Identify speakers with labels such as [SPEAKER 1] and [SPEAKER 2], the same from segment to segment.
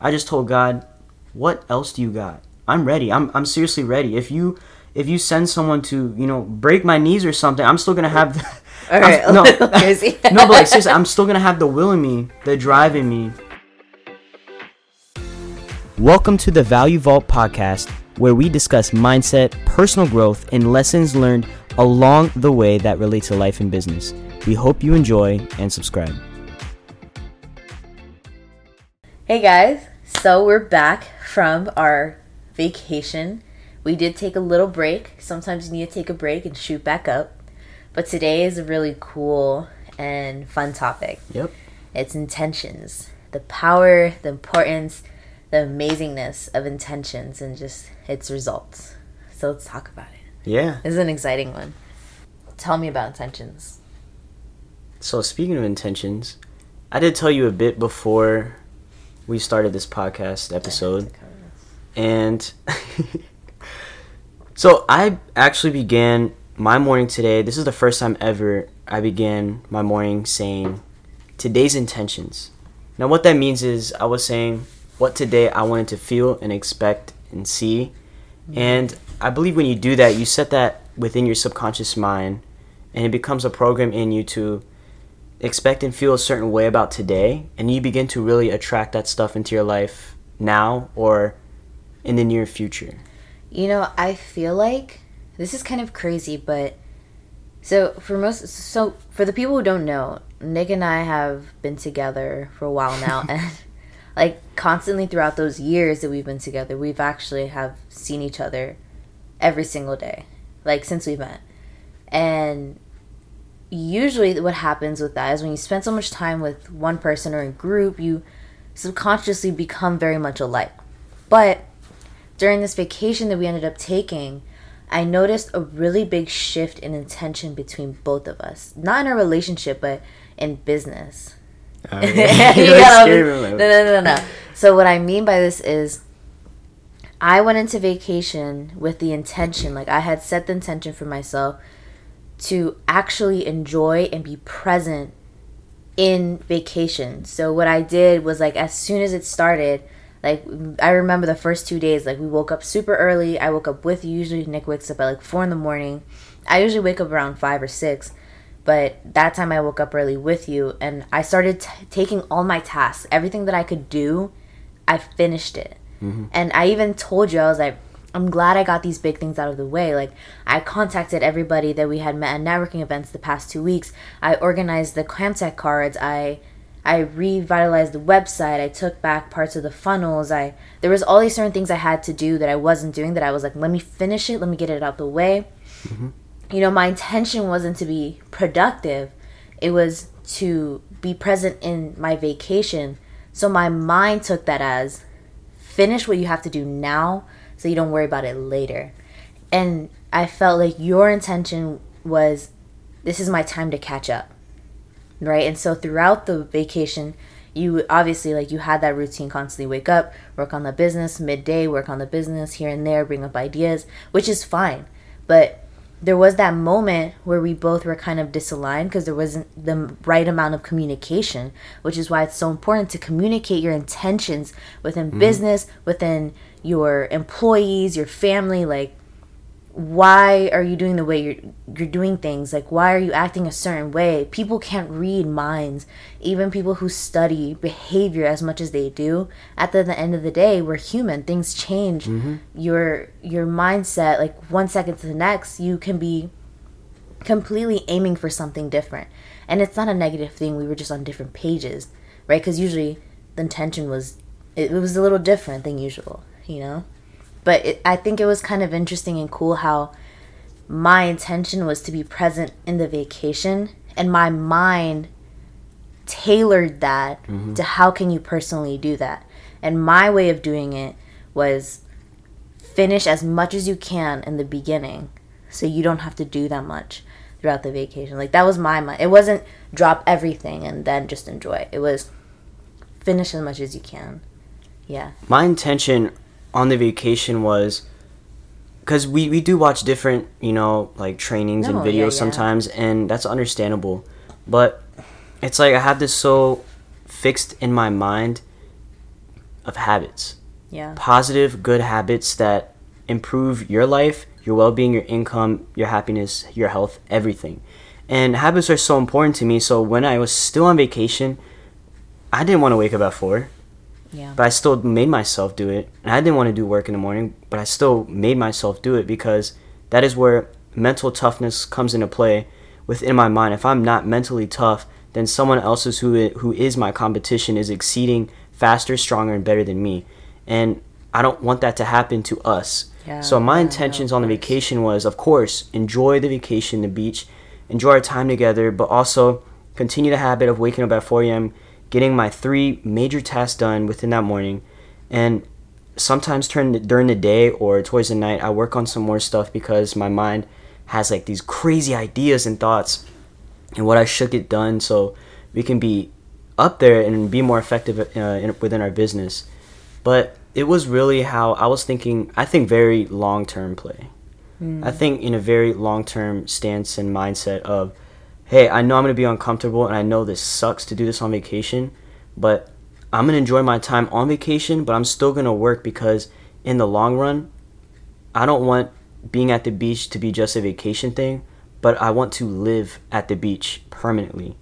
[SPEAKER 1] I just told God, "What else do you got? I'm ready. I'm I'm seriously ready. If you if you send someone to you know break my knees or something, I'm still gonna have. The,
[SPEAKER 2] All right,
[SPEAKER 1] I'm- no,
[SPEAKER 2] crazy.
[SPEAKER 1] no, but like seriously, I'm still gonna have the will in me, the drive in me. Welcome to the Value Vault podcast, where we discuss mindset, personal growth, and lessons learned along the way that relate to life and business. We hope you enjoy and subscribe.
[SPEAKER 2] Hey guys, so we're back from our vacation. We did take a little break. Sometimes you need to take a break and shoot back up. But today is a really cool and fun topic.
[SPEAKER 1] Yep.
[SPEAKER 2] It's intentions. The power, the importance, the amazingness of intentions and just its results. So let's talk about it.
[SPEAKER 1] Yeah.
[SPEAKER 2] This is an exciting one. Tell me about intentions.
[SPEAKER 1] So speaking of intentions, I did tell you a bit before we started this podcast episode. And so I actually began my morning today. This is the first time ever I began my morning saying today's intentions. Now, what that means is I was saying what today I wanted to feel and expect and see. And I believe when you do that, you set that within your subconscious mind and it becomes a program in you to expect and feel a certain way about today. And you begin to really attract that stuff into your life now or in the near future.
[SPEAKER 2] You know, I feel like this is kind of crazy, but so for most, so for the people who don't know, Nick and I have been together for a while now, and like constantly throughout those years that we've been together, we've actually have seen each other every single day, like since we met, and usually what happens with that is when you spend so much time with one person or a group, you subconsciously become very much alike, but during this vacation that we ended up taking, I noticed a really big shift in intention between both of us. Not in our relationship, but in business.
[SPEAKER 1] Uh,
[SPEAKER 2] You
[SPEAKER 1] you're
[SPEAKER 2] gotta-
[SPEAKER 1] scared me,
[SPEAKER 2] no, no, no, no. So what I mean by this is, I went into vacation with the intention, like I had set the intention for myself to actually enjoy and be present in vacation. So what I did was like as soon as it started, like I remember the first two days, like we woke up super early. I woke up with you. Usually Nick wakes up at like four in the morning. I usually wake up around five or six, but that time I woke up early with you, and I started t- taking all my tasks, everything that I could do. I finished it, mm-hmm. and I even told you I was like, I'm glad I got these big things out of the way. Like, I contacted everybody that we had met at networking events the past two weeks. I organized the Camtech cards. I I revitalized the website. I took back parts of the funnels. I there was all these certain things I had to do that I wasn't doing that I was like, let me finish it. Let me get it out of the way. Mm-hmm. You know, my intention wasn't to be productive. It was to be present in my vacation. So my mind took that as finish what you have to do now so you don't worry about it later. And I felt like your intention was this is my time to catch up. Right? And so throughout the vacation, you obviously like you had that routine constantly wake up, work on the business, midday, work on the business here and there, bring up ideas, which is fine. But there was that moment where we both were kind of disaligned because there wasn't the right amount of communication, which is why it's so important to communicate your intentions within mm-hmm. business, within your employees, your family. Like, why are you doing the way you're you're doing things? Like, why are you acting a certain way? People can't read minds. Even people who study behavior as much as they do, at the, the end of the day, we're human. Things change. Mm-hmm. Your your mindset, like one second to the next, you can be completely aiming for something different. And it's not a negative thing. We were just on different pages, right? Because usually the intention was it, it was a little different than usual, you know. But it, I think it was kind of interesting and cool how my intention was to be present in the vacation, and my mind tailored that mm-hmm. to how can you personally do that. And my way of doing it was finish as much as you can in the beginning so you don't have to do that much throughout the vacation. Like that was my mind. It wasn't drop everything and then just enjoy. It was finish as much as you can. Yeah.
[SPEAKER 1] my intention on the vacation was because we, we do watch different you know like trainings
[SPEAKER 2] No,
[SPEAKER 1] and
[SPEAKER 2] yeah,
[SPEAKER 1] videos
[SPEAKER 2] yeah.
[SPEAKER 1] sometimes and that's understandable but it's like i have this so fixed in my mind of habits.
[SPEAKER 2] Yeah.
[SPEAKER 1] Positive, good habits that improve your life, your well being, your income, your happiness, your health, everything. And habits are so important to me. So when I was still on vacation, I didn't want to wake up at four,
[SPEAKER 2] Yeah.
[SPEAKER 1] but I still made myself do it. And I didn't want to do work in the morning, but I still made myself do it because that is where mental toughness comes into play within my mind. If I'm not mentally tough, then someone else's who who is my competition is exceeding faster, stronger, and better than me. And I don't want that to happen to us.
[SPEAKER 2] Yeah,
[SPEAKER 1] so my
[SPEAKER 2] yeah,
[SPEAKER 1] intentions
[SPEAKER 2] no,
[SPEAKER 1] on the vacation was, of course, enjoy the vacation, the beach, enjoy our time together, but also continue the habit of waking up at 4 a.m., getting my three major tasks done within that morning, and sometimes turn during the day or towards the night, I work on some more stuff because my mind has like these crazy ideas and thoughts, and what I should get done so we can be up there and be more effective uh, in, within our business. But it was really how I was thinking. I think very long term play. I think in a very long term stance and mindset of, hey, I know I'm gonna be uncomfortable and I know this sucks to do this on vacation, but I'm gonna enjoy my time on vacation, but I'm still gonna work because in the long run, I don't want being at the beach to be just a vacation thing, but I want to live at the beach permanently.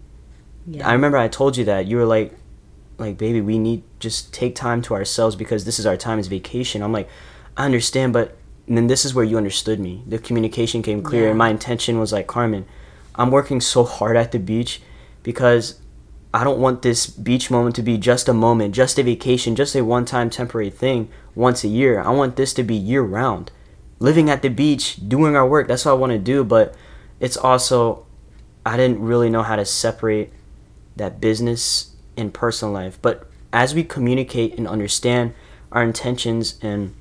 [SPEAKER 2] Yeah.
[SPEAKER 1] I remember I told you that you were like, like baby, we need just take time to ourselves because this is our time as vacation. I'm like, I understand, but and then this is where you understood me. The communication came clear,
[SPEAKER 2] Yeah.
[SPEAKER 1] and my intention was like, Carmen, I'm working so hard at the beach because I don't want this beach moment to be just a moment, just a vacation, just a one-time temporary thing once a year. I want this to be year-round. Living at the beach, doing our work, that's what I want to do, but it's also I didn't really know how to separate that business and personal life. But as we communicate and understand our intentions and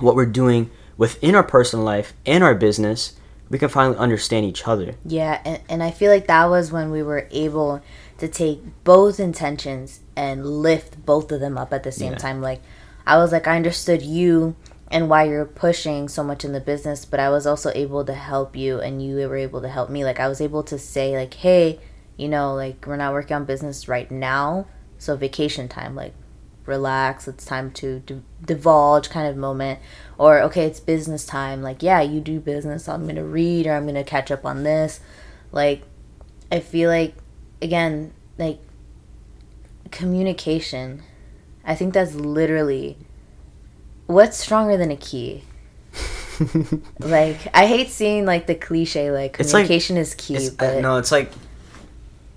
[SPEAKER 1] what we're doing within our personal life and our business, we can finally understand each other.
[SPEAKER 2] Yeah, and, and I feel like that was when we were able to take both intentions and lift both of them up at the same
[SPEAKER 1] Yeah.
[SPEAKER 2] time. Like, I was like, I understood you and why you're pushing so much in the business, but I was also able to help you and you were able to help me. Like, I was able to say, like, hey, you know, like, we're not working on business right now, so vacation time, like, relax, it's time to d- divulge kind of moment. Or, okay, it's business time. Like, yeah, you do business. I'm going to read or I'm going to catch up on this. Like, I feel like, again, like, communication. I think that's literally what's stronger than a key. Like, I hate seeing, like, the cliche, like,
[SPEAKER 1] It's like-
[SPEAKER 2] communication is key,
[SPEAKER 1] It's,
[SPEAKER 2] but
[SPEAKER 1] uh, no, it's like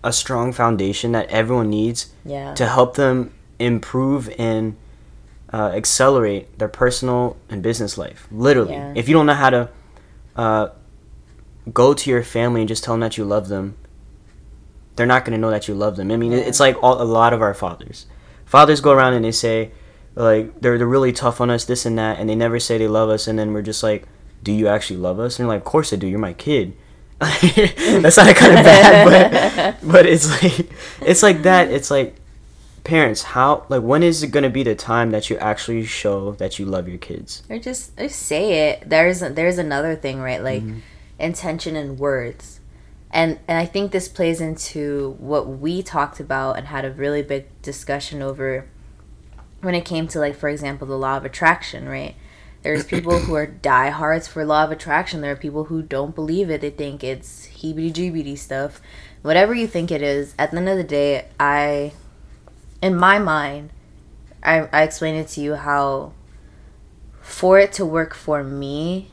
[SPEAKER 1] a strong foundation that everyone needs
[SPEAKER 2] yeah.
[SPEAKER 1] to help them improve and uh, accelerate their personal and business life. Literally,
[SPEAKER 2] Yeah.
[SPEAKER 1] if you don't know how to uh, go to your family and just tell them that you love them, they're not going to know that you love them. I mean,
[SPEAKER 2] Yeah.
[SPEAKER 1] it's like all, a lot of our fathers. Fathers go around and they say, like, they're, they're really tough on us, this and that, and they never say they love us, and then we're just like, do you actually love us? And they're like, of course I do. You're my kid. That's not kind of bad, but but it's like it's like that. It's like parents. How like when is it gonna be the time that you actually show that you love your kids?
[SPEAKER 2] or just, just say it. There's there's another thing, right? Like mm-hmm. intention and words, and and I think this plays into what we talked about and had a really big discussion over when it came to like, for example, the law of attraction, right? There's people who are diehards for law of attraction. There are people who don't believe it. They think it's heebie jeebie stuff. Whatever you think it is, at the end of the day, I, in my mind, I, I explained it to you how for it to work for me,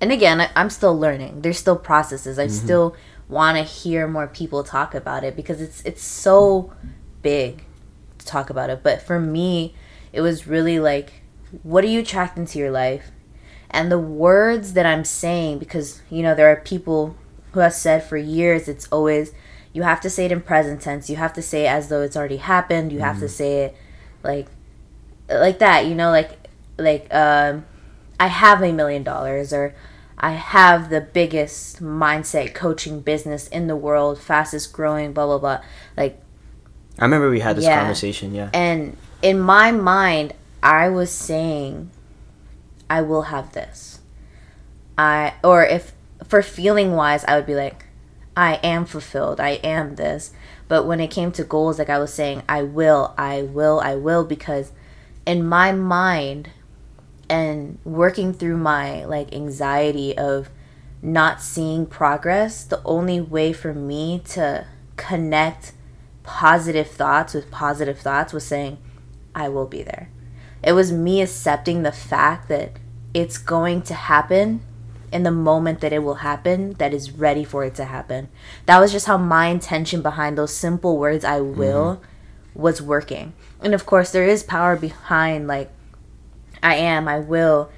[SPEAKER 2] and again, I, I'm still learning. There's still processes. I mm-hmm. still want to hear more people talk about it because it's it's so big to talk about it. But for me, it was really like, what are you attracting to your life? And the words that I'm saying, because you know there are people who have said for years, it's always you have to say it in present tense. You have to say it as though it's already happened. You have to say it like like that. You know, like like um, I have a million dollars or I have the biggest mindset coaching business in the world, fastest growing, blah blah blah. Like
[SPEAKER 1] I remember we had this
[SPEAKER 2] Yeah.
[SPEAKER 1] conversation. Yeah.
[SPEAKER 2] and in my mind, I was saying, I will have this. I, or if for feeling wise, I would be like, I am fulfilled. I am this. But when it came to goals, like I was saying, I will, I will, I will, because in my mind and working through my like anxiety of not seeing progress, the only way for me to connect positive thoughts with positive thoughts was saying, I will be there. It was me accepting the fact that it's going to happen in the moment that it will happen that is ready for it to happen. That was just how my intention behind those simple words, I will, mm-hmm. was working. And of course, there is power behind like, I am, I will,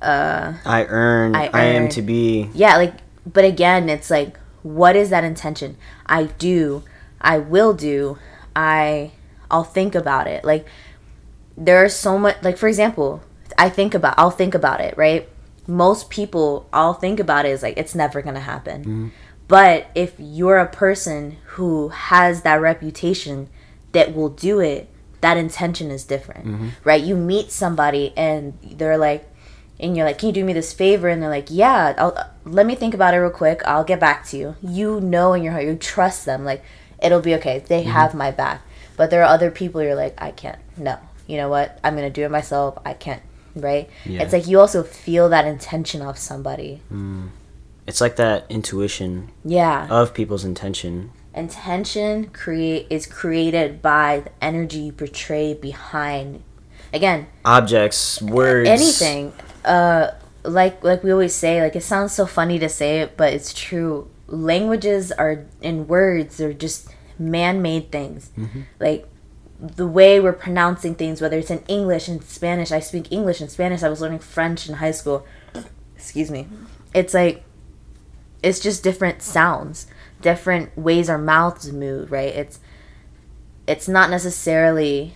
[SPEAKER 1] uh I earn, I, earn. I am to be.
[SPEAKER 2] Yeah, like but again, it's like what is that intention? I do, I will do, I I'll think about it. Like there's so much like for example, I think about I'll think about it, right? Most people I'll think about it is like it's never going to happen. Mm-hmm. But if you're a person who has that reputation that will do it, that intention is different, mm-hmm. right? You meet somebody and they're like, and you're like, "Can you do me this favor?" And they're like, "Yeah, I'll let me think about it real quick. I'll get back to you." You know in your heart, you trust them. Like it'll be okay. They mm-hmm. have my back. But there are other people you're like, "I can't. No. You know what? I'm gonna do it myself. I can't." Right? Yeah. It's like you also feel that intention of somebody.
[SPEAKER 1] Mm. It's like that intuition.
[SPEAKER 2] Yeah.
[SPEAKER 1] Of people's intention.
[SPEAKER 2] Intention create is created by the energy you portray behind again
[SPEAKER 1] objects words
[SPEAKER 2] anything uh, like like we always say, like it sounds so funny to say it, but it's true. Languages are in words; they're just man-made things. Mm-hmm. Like the way we're pronouncing things, whether it's in English and Spanish. I speak English and Spanish. I was learning French in high school. Excuse me. It's like it's just different sounds, different ways our mouths move. Right? It's it's not necessarily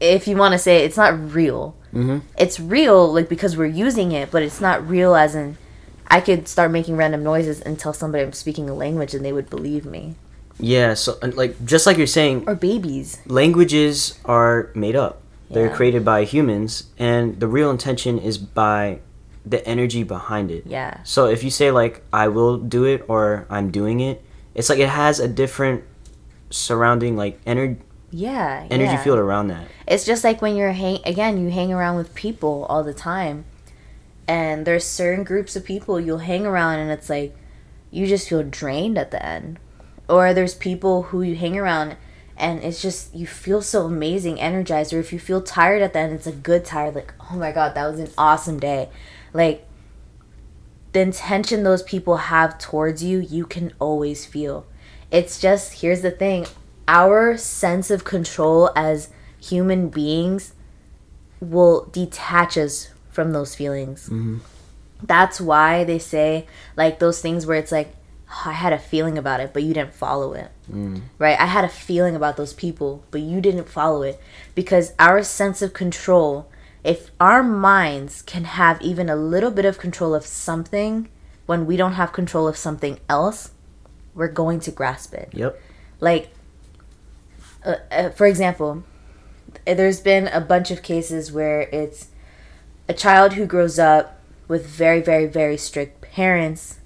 [SPEAKER 2] if you want to say it, it's not real Mm-hmm. It's real, like because we're using it, but it's not real as in I could start making random noises and tell somebody I'm speaking a language and they would believe me.
[SPEAKER 1] Yeah, so like just like you're saying,
[SPEAKER 2] or babies.
[SPEAKER 1] Languages are made up. Yeah. They're created by humans, and the real intention is by the energy behind it.
[SPEAKER 2] Yeah.
[SPEAKER 1] So if you say like I will do it or I'm doing it, it's like it has a different surrounding like energy
[SPEAKER 2] yeah
[SPEAKER 1] energy
[SPEAKER 2] yeah.
[SPEAKER 1] field around that
[SPEAKER 2] it's just like when you're hang again you hang around with people all the time and there's certain groups of people you'll hang around and it's like you just feel drained at the end or there's people who you hang around and it's just you feel so amazing energized or if you feel tired at the end it's a good tired like oh my god that was an awesome day like the intention those people have towards you you can always feel it's just here's the thing our sense of control as human beings will detach us from those feelings. Mm-hmm. That's why they say like those things where it's like I had a feeling about it, but you didn't follow it. Mm. Right? I had a feeling about those people, but you didn't follow it because our sense of control, if our minds can have even a little bit of control of something when we don't have control of something else, we're going to grasp it.
[SPEAKER 1] Yep.
[SPEAKER 2] Like uh, uh, for example, there's been a bunch of cases where it's a child who grows up with very, very, very strict parents.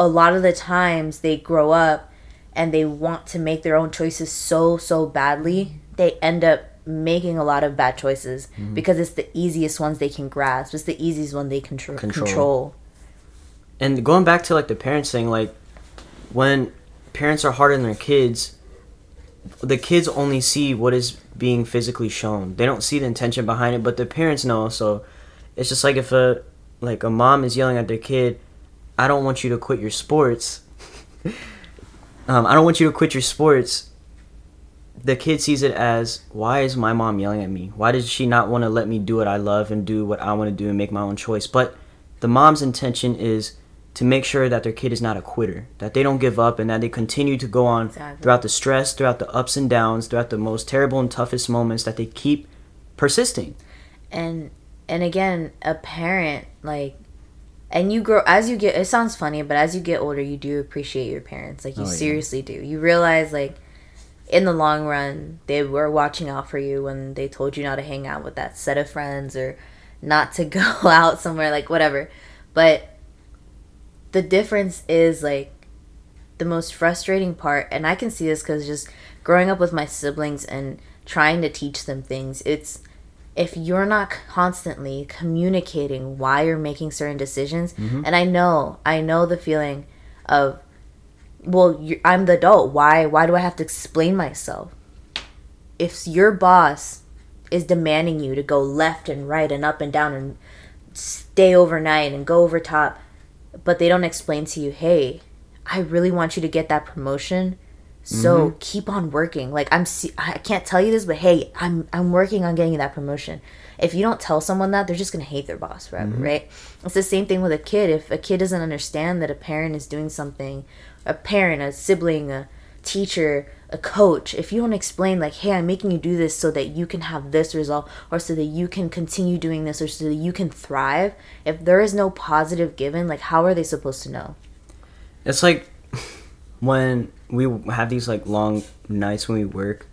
[SPEAKER 2] A lot of the times they grow up and they want to make their own choices so, so badly, they end up making a lot of bad choices mm-hmm. because it's the easiest ones they can grasp. It's the easiest one they can control. control.
[SPEAKER 1] And going back to like the parents thing, like when parents are hard on their kids, the kids only see what is being physically shown. They don't see the intention behind it, but the parents know. So it's just like if a like a mom is yelling at their kid, "I don't want you to quit your sports." um, I don't want you to quit your sports. The kid sees it as, "Why is my mom yelling at me? Why does she not want to let me do what I love and do what I want to do and make my own choice?" But the mom's intention is to make sure that their kid is not a quitter, that they don't give up, and that they continue to go on exactly. throughout the stress, throughout the ups and downs, throughout the most terrible and toughest moments, that they keep persisting.
[SPEAKER 2] And and again, a parent like, and you grow as you get. It sounds funny, but as you get older, you do appreciate your parents. Like you oh, seriously yeah. do. You realize like. In the long run, they were watching out for you when they told you not to hang out with that set of friends or not to go out somewhere, like whatever. But the difference is like the most frustrating part and i can see this because just growing up with my siblings and trying to teach them things. It's if you're not constantly communicating why you're making certain decisions, mm-hmm. and I know, I know the feeling of, well, I'm the adult. Why? Why do I have to explain myself? If your boss is demanding you to go left and right and up and down and stay overnight and go over top, but they don't explain to you, hey, I really want you to get that promotion. So mm-hmm. keep on working. Like I'm, se- I can't tell you this, but hey, I'm I'm working on getting that promotion. If you don't tell someone that, they're just gonna hate their boss forever, mm-hmm. right? It's the same thing with a kid. If a kid doesn't understand that a parent is doing something, a parent, a sibling, a teacher, a coach, if you don't explain like, hey, I'm making you do this so that you can have this result, or so that you can continue doing this, or so that you can thrive. If there is no positive given, like, how are they supposed to know?
[SPEAKER 1] It's like when we have these like long nights when we work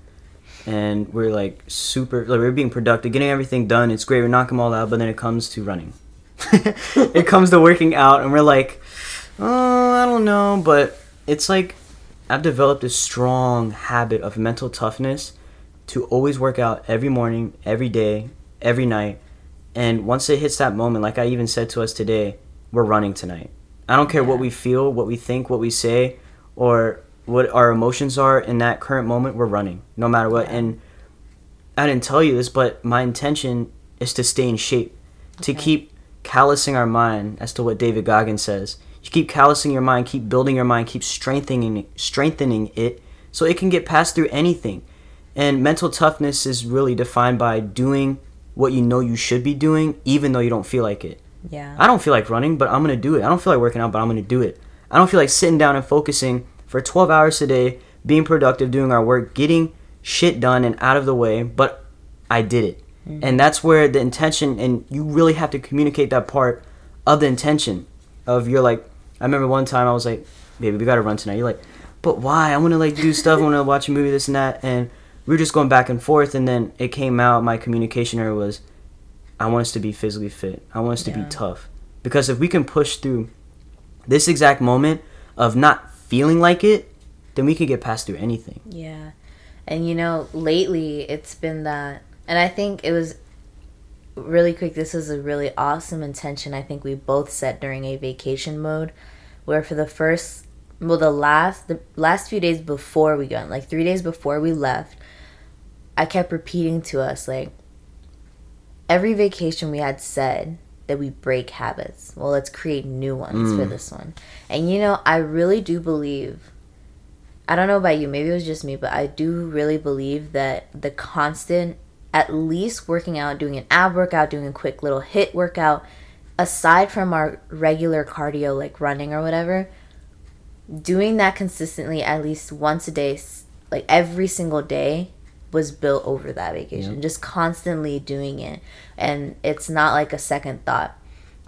[SPEAKER 1] and we're like super like we're being productive, getting everything done. It's great, we knock them all out, but then it comes to running. it comes to working out and we're like, oh, I don't know, but it's like I've developed a strong habit of mental toughness to always work out every morning, every day, every night. And once it hits that moment, like I even said to us today, we're running tonight. I don't care what we feel, what we think, what we say, or what our emotions are in that current moment, we're running, no matter what. And I didn't tell you this, but my intention is to stay in shape, to
[SPEAKER 2] Okay.
[SPEAKER 1] keep callousing our mind, as to what David Goggins says. You keep callousing your mind, keep building your mind, keep strengthening strengthening it, so it can get passed through anything. And mental toughness is really defined by doing what you know you should be doing, even though you don't feel like it.
[SPEAKER 2] Yeah.
[SPEAKER 1] I don't feel like running, but I'm gonna do it. I don't feel like working out, but I'm gonna do it. I don't feel like sitting down and focusing for 12 hours a day, being productive, doing our work, getting shit done and out of the way, but I did it. Mm-hmm. And that's where the intention, and you really have to communicate that part of the intention of you're like, I remember one time I was like, baby, we gotta run tonight. You're like, but why? I wanna like do stuff, I wanna watch a movie, this and that. And we were just going back and forth, and then it came out, my communication error was, I want us to be physically fit. I want us to be tough. Because if we can push through this exact moment of not feeling like it, then we could get past through anything.
[SPEAKER 2] Yeah. And you know, lately it's been that and I think it was really quick this is a really awesome intention I think we both set during a vacation mode where for the first well the last the last few days before we went like 3 days before we left I kept repeating to us like every vacation we had said that we break habits. Well, let's create new ones for
[SPEAKER 1] Mm.
[SPEAKER 2] this one. And you know, I really do believe I don't know about you, maybe it was just me, but I do really believe that the constant at least working out, doing an ab workout, doing a quick little HIIT workout, aside from our regular cardio like running or whatever, doing that consistently at least once a day, like every single day, was built over that vacation.
[SPEAKER 1] Yep.
[SPEAKER 2] Just constantly doing it. And it's not like a second thought.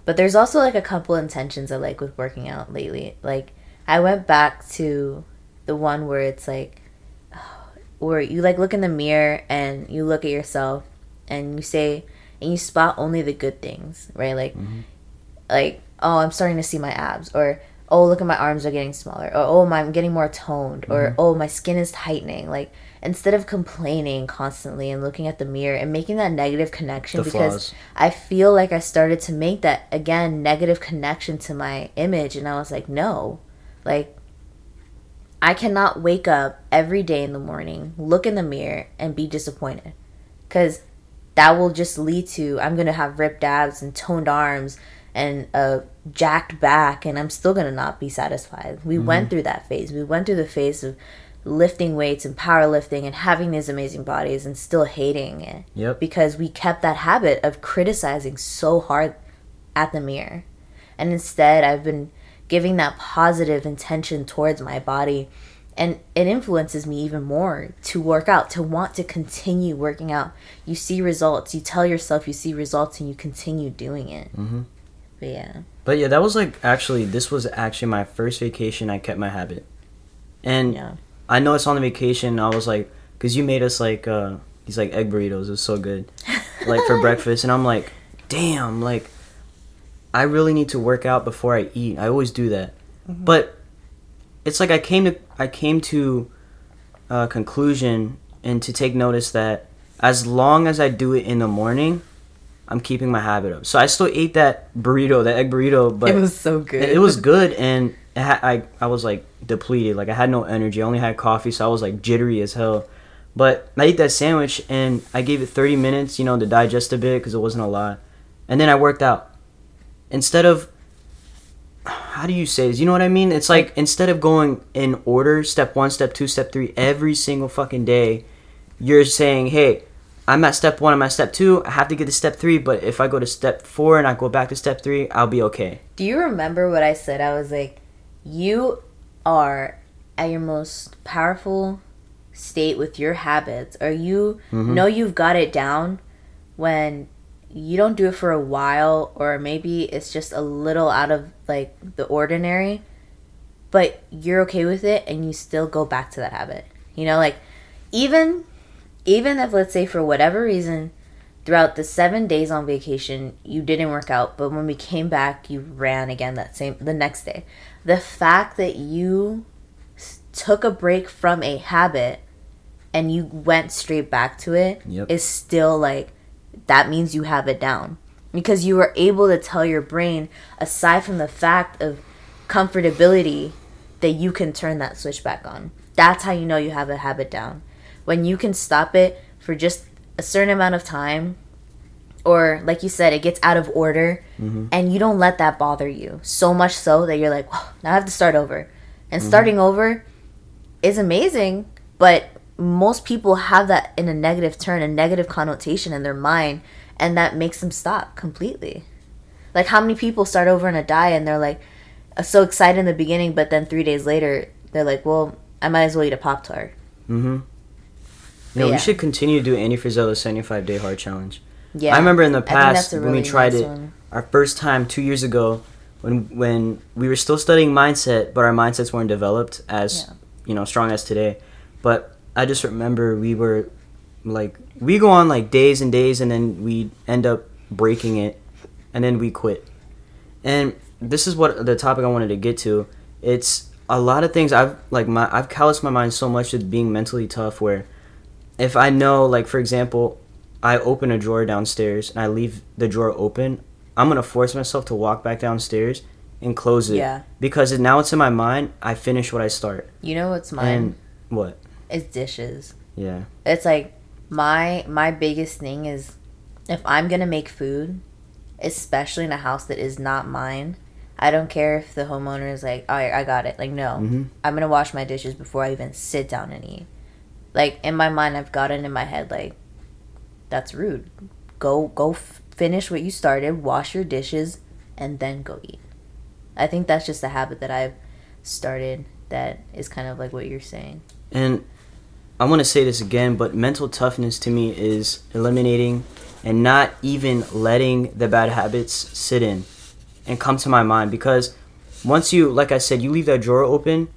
[SPEAKER 2] But there's also like a couple intentions I like with working out lately. Like I went back to the one where it's like where you like look in the mirror and you look at yourself and you say and you spot only the good things, right? Like mm-hmm. like oh, I'm starting to see my abs or oh, look at my arms are getting smaller or oh, my, I'm getting more toned or mm-hmm. oh, my skin is tightening. Like instead of complaining constantly and looking at the mirror and making that negative connection
[SPEAKER 1] The
[SPEAKER 2] because
[SPEAKER 1] flaws.
[SPEAKER 2] I feel like I started to make that again negative connection to my image and I was like, no. Like I cannot wake up every day in the morning, look in the mirror and be disappointed. Cuz that will just lead to I'm going to have ripped abs and toned arms and a jacked back and I'm still going to not be satisfied. We went mm-hmm. through that phase. We went through the phase of lifting weights and powerlifting and having these amazing bodies and still hating it
[SPEAKER 1] Yep.
[SPEAKER 2] because we kept that habit of criticizing so hard at the mirror. And instead, I've been giving that positive intention towards my body. And it influences me even more to work out, to want to continue working out. You see results, you tell yourself you see results, and you continue doing it.
[SPEAKER 1] Mhm.
[SPEAKER 2] But yeah.
[SPEAKER 1] But yeah, that was like actually this was actually my first vacation I kept my habit. And
[SPEAKER 2] Yeah.
[SPEAKER 1] I know it's on the vacation. I was like, because you made us like uh these like egg burritos. It was so good, like for breakfast. And I'm like, damn, like I really need to work out before I eat. I always do that, but it's like I came to I came to a conclusion and to take notice that as long as I do it in the morning, I'm keeping my habit up. So I still ate that burrito, that egg burrito, but
[SPEAKER 2] it was so good.
[SPEAKER 1] it was good and ha- I I was like depleted. Like I had no energy. I only had coffee, so I was like jittery as hell. But I ate that sandwich and I gave it 30 minutes, you know, to digest a bit because it wasn't a lot. And then I worked out. Instead of how do you say this? You know what I mean? It's like instead of going in order, step one, step two, step three, every single fucking day, you're saying, hey, I'm at step one, I'm at step two, I have to get to step three, but if I go to step four and I go back to step three, I'll be okay.
[SPEAKER 2] Do you remember what I said? I was like, you are at your most powerful state with your habits, or you
[SPEAKER 1] Mhm.
[SPEAKER 2] know you've got it down when you don't do it for a while, or maybe it's just a little out of like the ordinary, but you're okay with it and you still go back to that habit. You know, like even even if let's say for whatever reason throughout the seven days on vacation you didn't work out but when we came back you ran again that same the next day. The fact that you took a break from a habit and you went straight back to it is
[SPEAKER 1] Yep.
[SPEAKER 2] still like that means you have it down. Because you were able to tell your brain aside from the fact of comfortability that you can turn that switch back on. That's how you know you have a habit down. When you can stop it for just a certain amount of time or like you said it gets out of order and you don't let that bother you so much so that you're like well, now i have to start over. And starting over is amazing but most people have that in a negative turn a negative connotation in their mind and that makes them stop completely. Like how many people start over on a diet and they're like uh, so excited in the beginning but then three days later they're like well i might as well eat a pop tart
[SPEAKER 1] Mm-hmm. Know,
[SPEAKER 2] Yeah.
[SPEAKER 1] we should continue to do Andy Frisella's 75 day hard challenge.
[SPEAKER 2] yeah
[SPEAKER 1] I remember in the
[SPEAKER 2] I think that's
[SPEAKER 1] past
[SPEAKER 2] a
[SPEAKER 1] when we tried
[SPEAKER 2] nice
[SPEAKER 1] it,
[SPEAKER 2] one.
[SPEAKER 1] our first time two years ago, when when we were still studying mindset, but our mindsets weren't developed as
[SPEAKER 2] Yeah.
[SPEAKER 1] you know strong as today. But I just remember we were like we go on like days and days, and then we end up breaking it, and then we quit. And this is what the topic I wanted to get to. It's a lot of things I've like my I've calloused my mind so much with being mentally tough where if I know like for example I open a drawer downstairs and I leave the drawer open, I'm gonna force myself to walk back downstairs and close it.
[SPEAKER 2] Yeah.
[SPEAKER 1] Because now it's in my mind, I finish what I start.
[SPEAKER 2] You know what's mine?
[SPEAKER 1] And what?
[SPEAKER 2] Is dishes.
[SPEAKER 1] Yeah.
[SPEAKER 2] It's like my my biggest thing is if I'm gonna make food, especially in a house that is not mine, I don't care if the homeowner is like, "All right, I got it." Like, no,
[SPEAKER 1] Mhm.
[SPEAKER 2] I'm gonna wash my dishes before I even sit down and eat. Like in my mind, I've gotten in my head like, that's rude. Go go f- finish what you started, wash your dishes, and then go eat. I think that's just a habit that I've started that is kind of like what you're saying.
[SPEAKER 1] And I want to say this again, but mental toughness to me is eliminating and not even letting the bad habits sit in and come to my mind because once you like I said, you leave that drawer open,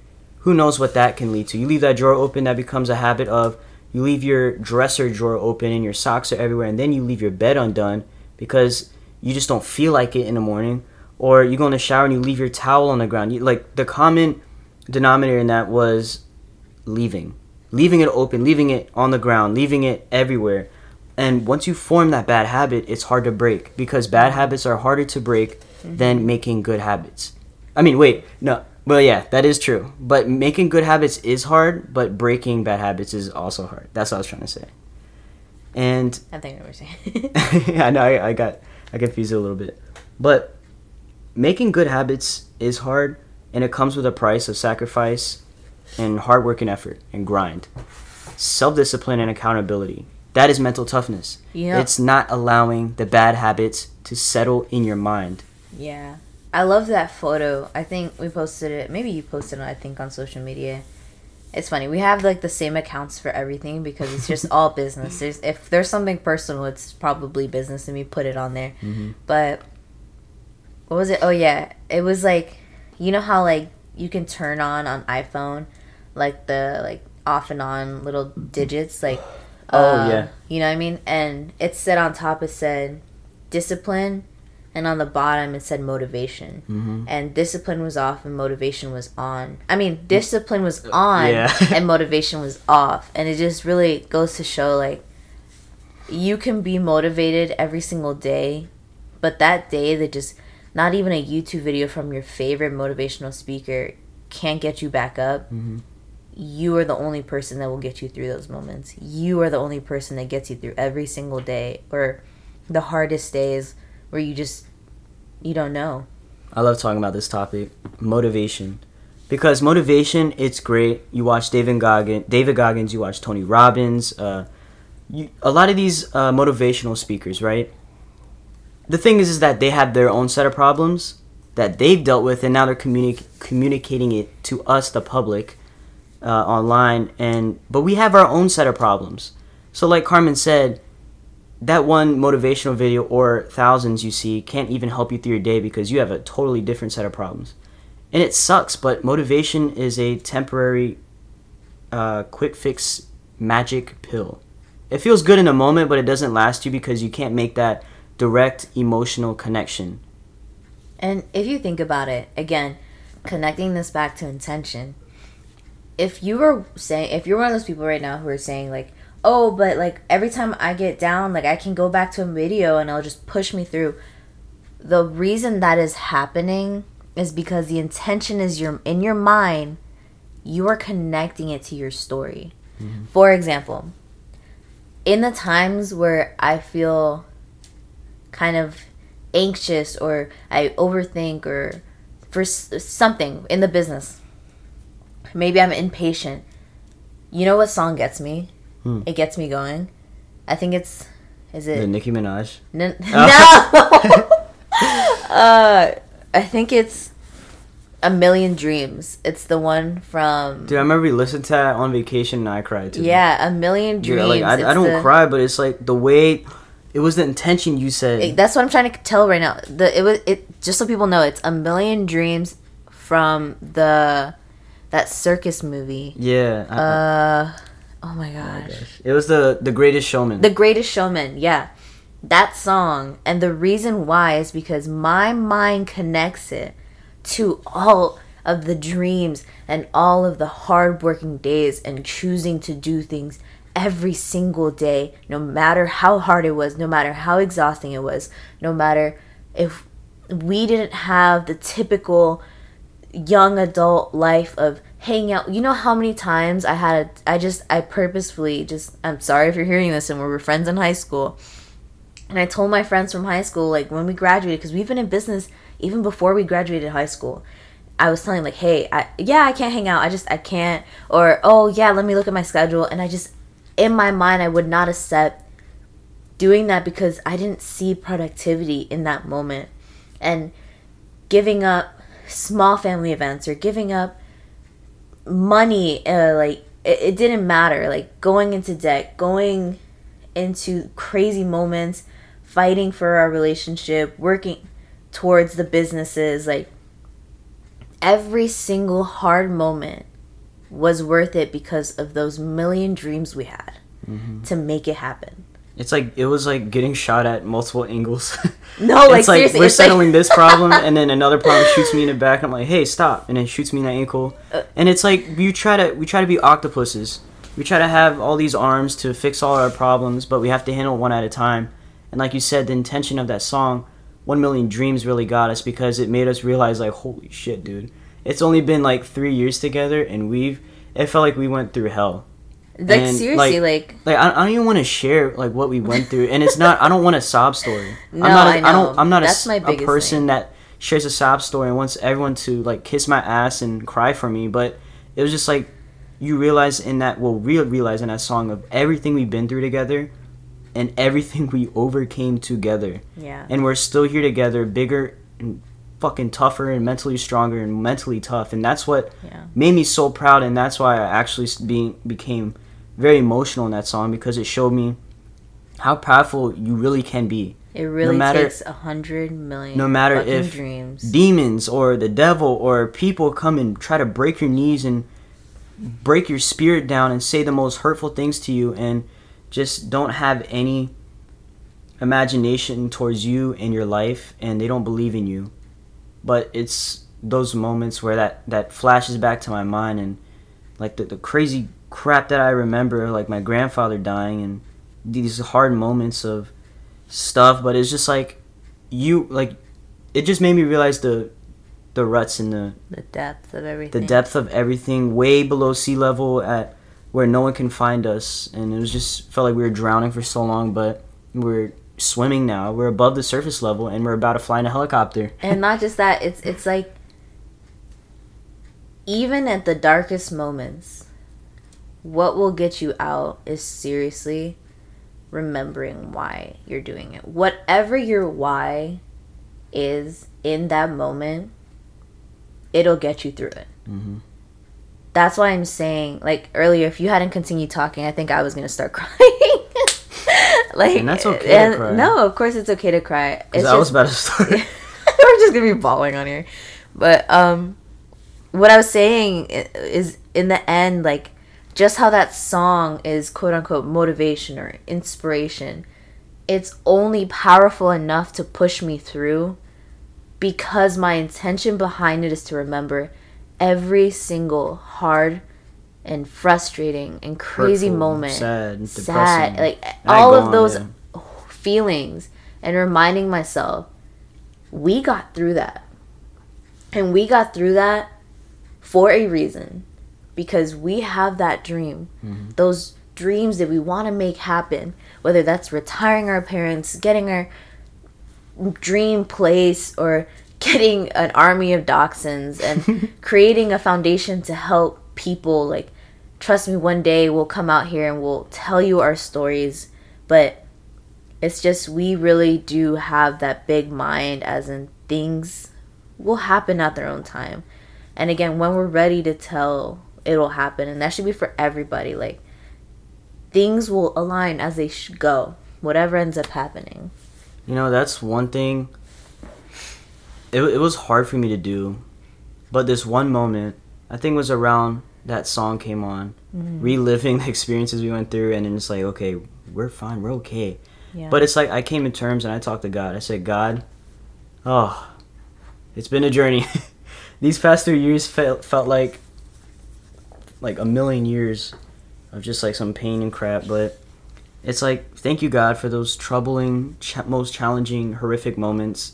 [SPEAKER 1] who knows what that can lead to. You leave that drawer open, that becomes a habit of you leave your dresser drawer open and your socks are everywhere and then you leave your bed undone because you just don't feel like it in the morning. Or you go in the shower and you leave your towel on the ground. You, like the common denominator in that was leaving. Leaving it open leaving it on the ground leaving it everywhere. And once you form that bad habit it's hard to break because bad habits are harder to break mm-hmm. than making good habits. I mean wait no well yeah that is true but making good habits is hard but breaking bad habits is also hard that's what i was trying to say and
[SPEAKER 2] I think what we're saying.
[SPEAKER 1] I know I, I got I confused it a little bit, but making good habits is hard, and it comes with a price of sacrifice, and hard work and effort and grind, self discipline and accountability. That is mental toughness.
[SPEAKER 2] Yeah.
[SPEAKER 1] It's not allowing the bad habits to settle in your mind.
[SPEAKER 2] Yeah. I love that photo. I think we posted it. Maybe you posted it, I think, on social media. It's funny. We have like the same accounts for everything because it's just all business. There's if there's something personal, it's probably business and we put it on there. But what was it? Oh yeah. It was like you know how like you can turn on on iPhone like the like off and on little digits like
[SPEAKER 1] Oh,
[SPEAKER 2] uh,
[SPEAKER 1] yeah.
[SPEAKER 2] you know what I mean? And it said on top it said discipline and on the bottom it said motivation.
[SPEAKER 1] Mm-hmm.
[SPEAKER 2] And discipline was off and motivation was on. I mean, discipline was on
[SPEAKER 1] Yeah.
[SPEAKER 2] and motivation was off. And it just really goes to show like you can be motivated every single day, but that day that just not even a YouTube video from your favorite motivational speaker can't get you back up.
[SPEAKER 1] Mhm.
[SPEAKER 2] You are the only person that will get you through those moments. You are the only person that gets you through every single day or the hardest days where you just you don't know.
[SPEAKER 1] I love talking about this topic, motivation, because motivation it's great. You watch David Goggins, David Goggins. You watch Tony Robbins. Uh, you, a lot of these uh, motivational speakers, right? The thing is, is that they have their own set of problems that they've dealt with, and now they're communi- communicating it to us, the public, uh, online. And but we have our own set of problems. So, like Carmen said, that one motivational video or thousands you see can't even help you through your day because you have a totally different set of problems. And it sucks, but motivation is a temporary, uh, quick fix magic pill. It feels good in a moment, but it doesn't last you because you can't make that direct emotional connection.
[SPEAKER 2] And if you think about it, again, connecting this back to intention, if you were saying, if you're one of those people right now who are saying, like, oh, but like every time I get down, like I can go back to a video and it'll just push me through. The reason that is happening is because the intention is your in your mind, you are connecting it to your story. Mm-hmm. For example, in the times where I feel kind of anxious or I overthink or for something in the business. Maybe I'm impatient. You know what song gets me?
[SPEAKER 1] Hmm.
[SPEAKER 2] It gets me going. I think it's is it The
[SPEAKER 1] Nicki Minaj.
[SPEAKER 2] N-
[SPEAKER 1] Oh.
[SPEAKER 2] no? uh, I think it's a million dreams. It's the one from
[SPEAKER 1] Dude, I remember we listened to that on vacation and I cried too.
[SPEAKER 2] yeah, a million dreams.
[SPEAKER 1] like I, I don't
[SPEAKER 2] the-
[SPEAKER 1] cry, but it's like the way it was the intention you said.
[SPEAKER 2] It- that's what I'm trying to tell right now. The it was it just so people know it's a million dreams from the that circus movie.
[SPEAKER 1] yeah. I-
[SPEAKER 2] Uh oh my
[SPEAKER 1] oh
[SPEAKER 2] gosh.
[SPEAKER 1] gosh. It was the the Greatest Showman.
[SPEAKER 2] The Greatest Showman, yeah. That song and the reason why is because my mind connects it to all of the dreams and all of the hardworking days and choosing to do things every single day, no matter how hard it was, no matter how exhausting it was, no matter if we didn't have the typical young adult life of hanging out. You know how many times I had a, I just I purposefully just I'm sorry if you're hearing this and we were friends in high school. And I told my friends from high school like when we graduated cuz we've been in business even before we graduated high school. I was telling like, "Hey, I yeah, I can't hang out. I just I can't." Or, "Oh, yeah, let me look at my schedule." And I just in my mind I would not accept doing that because I didn't see productivity in that moment. And giving up small family events or giving up money uh, like it, it didn't matter. Like going into debt going into crazy moments fighting for our relationship working towards the businesses like every single hard moment was worth it because of those million dreams we had to make it happen
[SPEAKER 1] it's like it was like getting shot at multiple angles.
[SPEAKER 2] no like
[SPEAKER 1] it's like we're
[SPEAKER 2] it's like-
[SPEAKER 1] settling this problem, and then another problem shoots me in the back. I'm like, hey, stop, and then shoots me in the ankle.
[SPEAKER 2] Uh,
[SPEAKER 1] And it's like we try to we try to be octopuses. We try to have all these arms to fix all our problems, but we have to handle one at a time. And like you said, the intention of that song, "One Million Dreams," really got us because it made us realize, like, holy shit, dude, it's only been like three years together, and we've it felt like we went through hell.
[SPEAKER 2] Like
[SPEAKER 1] and,
[SPEAKER 2] seriously like
[SPEAKER 1] Like I, I don't even want to share like what we went through, and it's not. I don't want a sob story.
[SPEAKER 2] No,
[SPEAKER 1] I'm not. a-
[SPEAKER 2] I know.
[SPEAKER 1] don't. I'm not a
[SPEAKER 2] That's
[SPEAKER 1] s-
[SPEAKER 2] my
[SPEAKER 1] a, person
[SPEAKER 2] thing.
[SPEAKER 1] that shares a sob story and wants everyone to like kiss my ass and cry for me. But it was just like you realize in that. Well, we realize in that song of everything we've been through together, and everything we overcame together,
[SPEAKER 2] yeah
[SPEAKER 1] and we're still here together, bigger and fucking tougher and mentally stronger and mentally tough, and that's what
[SPEAKER 2] yeah
[SPEAKER 1] made me so proud and that's why i actually being became very emotional in that song because it showed me how powerful you really can be
[SPEAKER 2] It really
[SPEAKER 1] matter-
[SPEAKER 2] takes a hundred million.
[SPEAKER 1] no matter if
[SPEAKER 2] dreams.
[SPEAKER 1] demons or the devil or people come and try to break your knees and break your spirit down and say the most hurtful things to you and just don't have any imagination towards you and your life and they don't believe in you. But it's those moments where that that flashes back to my mind and like the, the crazy crap that I remember like my grandfather dying and these hard moments of stuff but it's just like you like it just made me realize the the ruts and the
[SPEAKER 2] The depth of everything.
[SPEAKER 1] the depth of everything way below sea level at where no one can find us and it was just felt like we were drowning for so long but we're swimming now we're above the surface level and we're about to fly in a helicopter
[SPEAKER 2] and not just that it's it's like even at the darkest moments what will get you out is seriously remembering why you're doing it whatever your why is in that moment it'll get you through it
[SPEAKER 1] Mhm.
[SPEAKER 2] that's why i'm saying like earlier if you hadn't continued talking i think i was gonna start crying like
[SPEAKER 1] And that's okay to
[SPEAKER 2] and-
[SPEAKER 1] cry.
[SPEAKER 2] no of course it's okay to cry it's
[SPEAKER 1] i was
[SPEAKER 2] just-
[SPEAKER 1] about to start
[SPEAKER 2] we're just gonna be bawling on here. But um, what I was saying is, in the end, like just how that song is quote unquote motivation or inspiration. It's only powerful enough to push me through because my intention behind it is to remember every single hard and frustrating and crazy
[SPEAKER 1] Hurtful,
[SPEAKER 2] moment
[SPEAKER 1] sad
[SPEAKER 2] sad like all of
[SPEAKER 1] on,
[SPEAKER 2] those
[SPEAKER 1] yeah.
[SPEAKER 2] feelings and reminding myself we got through that and we got through that for a reason because we have that dream
[SPEAKER 1] Mm-hmm.
[SPEAKER 2] those dreams that we want to make happen whether that's retiring our parents getting our dream place or getting an army of dachshunds and creating a foundation to help people like trust me one day we'll come out here and we'll tell you our stories but it's just we really do have that big mind as in things will happen at their own time and again when we're ready to tell it'll happen and that should be for everybody like things will align as they should go whatever ends up happening
[SPEAKER 1] You know, that's one thing. It, it was hard for me to do, but this one moment, I think was around that song came on, mm-hmm. reliving the experiences we went through, and then it's like, okay, we're fine, we're okay.
[SPEAKER 2] yeah
[SPEAKER 1] But it's like I came to terms and I talked to God. I said, God, oh, it's been a journey. These past three years felt felt like like a million years of just like some pain and crap. But it's like thank you God for those troubling, ch- most challenging, horrific moments.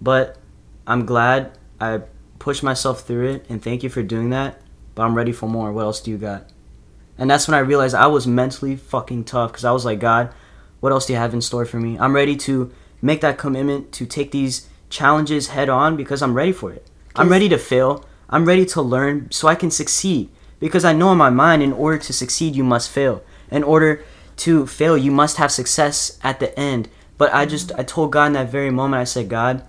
[SPEAKER 1] But I'm glad I pushed myself through it, and thank you for doing that. But I'm ready for more. What else do you got? And that's when I realized I was mentally fucking tough because I was like, God, what else do you have in store for me? I'm ready to make that commitment to take these challenges head on because I'm ready for it. I'm ready to fail. I'm ready to learn so I can succeed because I know in my mind in order to succeed you must fail. In order to fail you must have success at the end. But I just I told God in that very moment I said, God,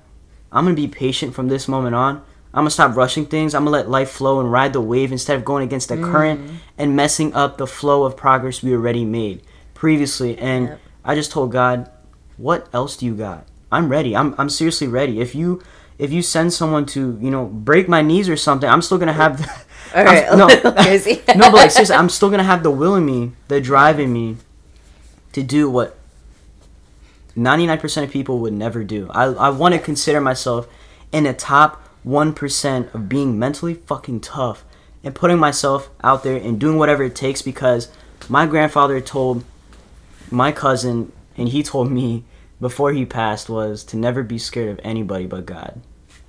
[SPEAKER 1] I'm going to be patient from this moment on. I'm going to stop rushing things. I'm going to let life flow and ride the wave instead of going against the mm-hmm. current and messing up the flow of progress we already made previously. And
[SPEAKER 2] Yep.
[SPEAKER 1] I just told God, what else do you got? I'm ready. I'm, I'm seriously ready. If you if you send someone to you know break my knees or something, I'm still gonna have.
[SPEAKER 2] All right,
[SPEAKER 1] I'm- no,
[SPEAKER 2] crazy.
[SPEAKER 1] no, but like seriously, I'm still gonna have the will in me, the drive in me, to do what 99% of people would never do. I I want to consider myself in the top one percent of being mentally fucking tough and putting myself out there and doing whatever it takes because my grandfather told my cousin and he told me before he passed was to never be scared of anybody but God.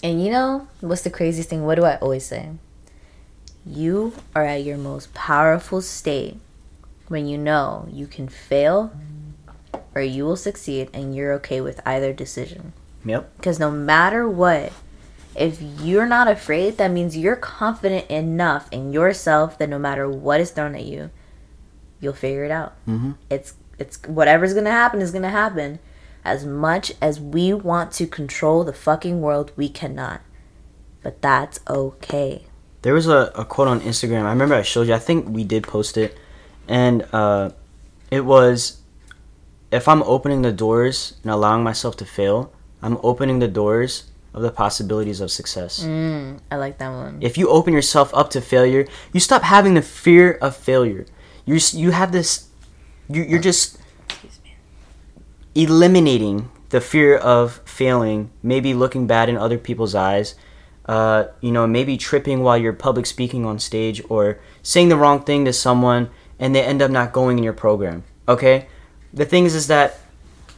[SPEAKER 2] And you know what's the craziest thing? What do I always say? You are at your most powerful state when you know you can fail or you will succeed and you're okay with either decision.
[SPEAKER 1] Yep.
[SPEAKER 2] Because no matter what, if you're not afraid, that means you're confident enough in yourself that no matter what is thrown at you, you'll figure it out.
[SPEAKER 1] Mhm.
[SPEAKER 2] It's it's whatever's gonna happen is gonna happen. As much as we want to control the fucking world, we cannot. But that's okay.
[SPEAKER 1] There was a, a quote on Instagram. I remember I showed you. I think we did post it, and uh, it was, "If I'm opening the doors and allowing myself to fail, I'm opening the doors of the possibilities of success."
[SPEAKER 2] Mm, I like that one.
[SPEAKER 1] If you open yourself up to failure, you stop having the fear of failure. You you have this, you you're just eliminating the fear of failing, maybe looking bad in other people's eyes, uh, you know, maybe tripping while you're public speaking on stage or saying the wrong thing to someone and they end up not going in your program. Okay? The thing is, is that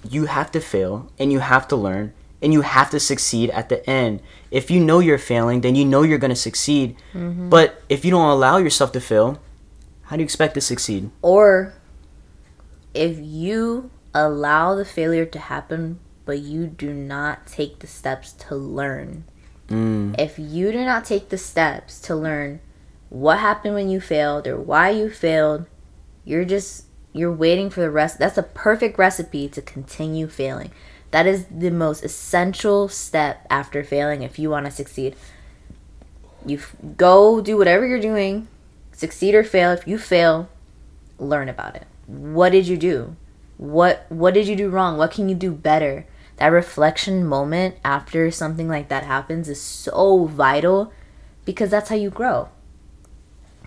[SPEAKER 1] you have to fail and you have to learn and you have to succeed at the end. If you know you're failing, then you know you're going to succeed.
[SPEAKER 2] Mm-hmm.
[SPEAKER 1] But if you don't allow yourself to fail, how do you expect to succeed?
[SPEAKER 2] Or if you allow the failure to happen, but you do not take the steps to learn.
[SPEAKER 1] Mm.
[SPEAKER 2] If you do not take the steps to learn what happened when you failed or why you failed, you're just you're waiting for the rest. That's a perfect recipe to continue failing. That is the most essential step after failing if you want to succeed. You f- go do whatever you're doing, succeed or fail. If you fail, learn about it. What did you do? What what did you do wrong? What can you do better? That reflection moment after something like that happens is so vital because that's how you grow.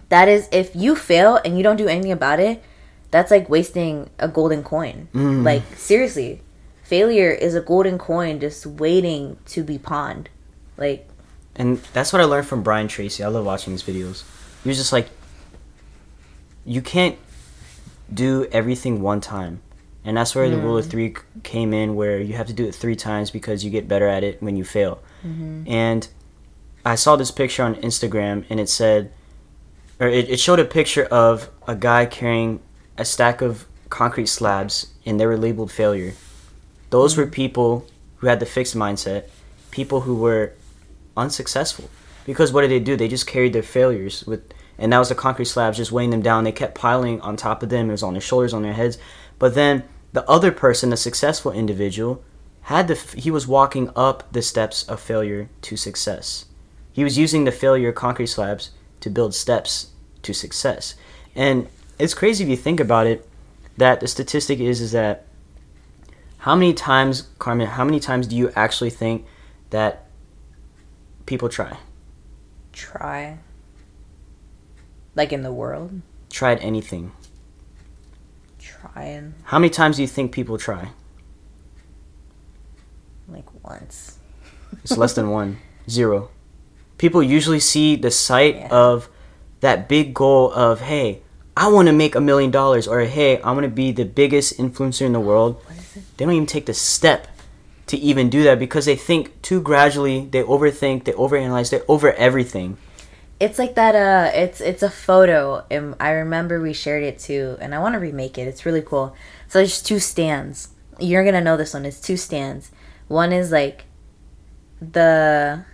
[SPEAKER 2] That is if you fail and you don't do anything about it, that's like wasting a golden coin. Mm. Like seriously, failure is a golden coin just waiting to be pawned. Like
[SPEAKER 1] And that's what I learned from Brian Tracy. I love watching his videos. He was just like, you can't do everything one time. And that's where the rule of three came in, where you have to do it three times because you get better at it when you fail. Mm-hmm. And I saw this picture on Instagram, and it said, or it, it showed a picture of a guy carrying a stack of concrete slabs, and they were labeled failure. Those were mm-hmm. people who had the fixed mindset, people who were unsuccessful. Because what did they do? They just carried their failures with and that was the concrete slabs just weighing them down. They kept piling on top of them. It was on their shoulders on their heads. But then the other person a successful individual had the f- he was walking up the steps of failure to success. He was using the failure concrete slabs to build steps to success. And it's crazy if you think about it that the statistic is is that how many times carmen how many times do you actually think that people try?
[SPEAKER 2] Try. Like in the world,
[SPEAKER 1] tried anything
[SPEAKER 2] trying
[SPEAKER 1] how many times do you think people try
[SPEAKER 2] like once.
[SPEAKER 1] it's less than one zero people usually see the sight
[SPEAKER 2] Yeah.
[SPEAKER 1] of that big goal of hey i want to make a million dollars or hey i want to be the biggest influencer in the world
[SPEAKER 2] What is it?
[SPEAKER 1] they don't even take the step to even do that because they think too gradually they overthink they overanalyze they over everything
[SPEAKER 2] It's like that. Uh, it's it's a photo, and I remember we shared it too, and I want to remake it. It's really cool. So there's two stands. You're gonna know this one. It's two stands. One is like the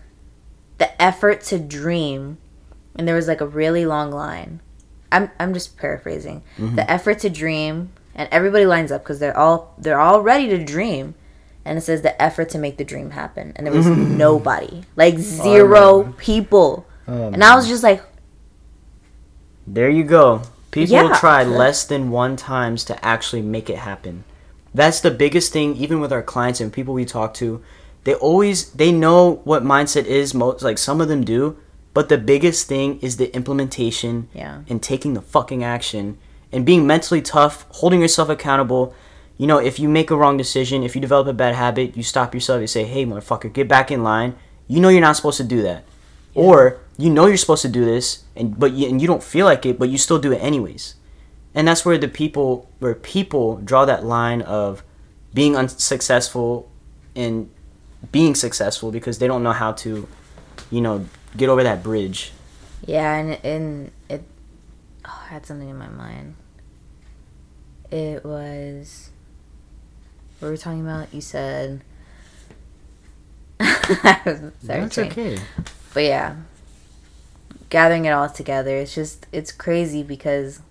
[SPEAKER 2] the effort to dream, and there was like a really long line. I'm I'm just paraphrasing. The effort to dream, and everybody lines up because they're all they're all ready to dream. And it says the effort to make the dream happen, and there was nobody, like zero people. Oh, and I was just like,
[SPEAKER 1] There you go. People
[SPEAKER 2] Yeah.
[SPEAKER 1] try less than one times to actually make it happen. That's the biggest thing even with our clients and people we talk to. They always they know what mindset is most like some of them do, but the biggest thing is the implementation
[SPEAKER 2] Yeah.
[SPEAKER 1] and taking the fucking action and being mentally tough, holding yourself accountable. You know, if you make a wrong decision, if you develop a bad habit, you stop yourself, you say, "Hey, motherfucker, get back in line." You know you're not supposed to do that. Or you know you're supposed to do this and but you, and you don't feel like it, but you still do it anyways. And that's where the people where people draw that line of being unsuccessful and being successful because they don't know how to, you know, get over that bridge.
[SPEAKER 2] Yeah, and and it. Oh, I had something in my mind. It was. What were we talking about? You said.
[SPEAKER 1] That's okay.
[SPEAKER 2] But yeah, gathering it all together, it's just it's crazy because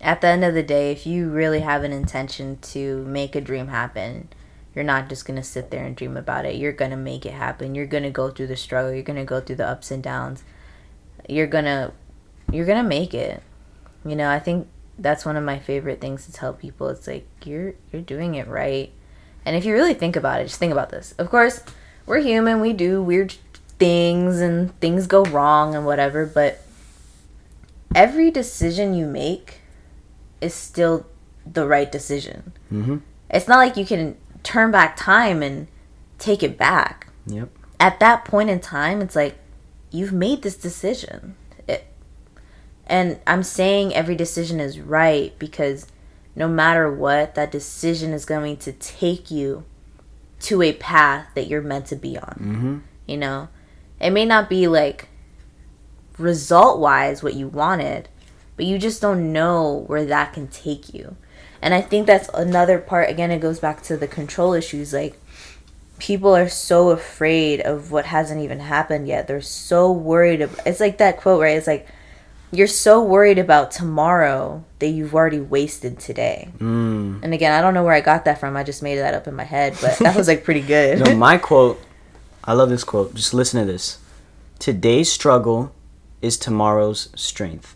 [SPEAKER 2] at the end of the day, if you really have an intention to make a dream happen, you're not just gonna sit there and dream about it. You're gonna make it happen. You're gonna go through the struggle. You're gonna go through the ups and downs. You're gonna you're gonna make it. You know, I think that's one of my favorite things to tell people. It's like you're you're doing it right. And if you really think about it, just think about this. Of course, we're human. We do weird things and things go wrong and whatever, but every decision you make is still the right decision.
[SPEAKER 1] Mhm.
[SPEAKER 2] It's not like you can turn back time and take it back.
[SPEAKER 1] Yep.
[SPEAKER 2] At that point in time, it's like you've made this decision. It, and I'm saying every decision is right because no matter what, that decision is going to take you to a path that you're meant to be on.
[SPEAKER 1] Mm-hmm.
[SPEAKER 2] You know, it may not be like result wise what you wanted, but you just don't know where that can take you. And I think that's another part. Again, it goes back to the control issues. Like, people are so afraid of what hasn't even happened yet. They're so worried. About, it's like that quote, right? It's like, you're so worried about tomorrow that you've already wasted today.
[SPEAKER 1] Mm.
[SPEAKER 2] And again, I don't know where I got that from. I just made that up in my head, but that was like pretty good.
[SPEAKER 1] No, my quote. I love this quote. Just listen to this. Today's struggle is tomorrow's strength.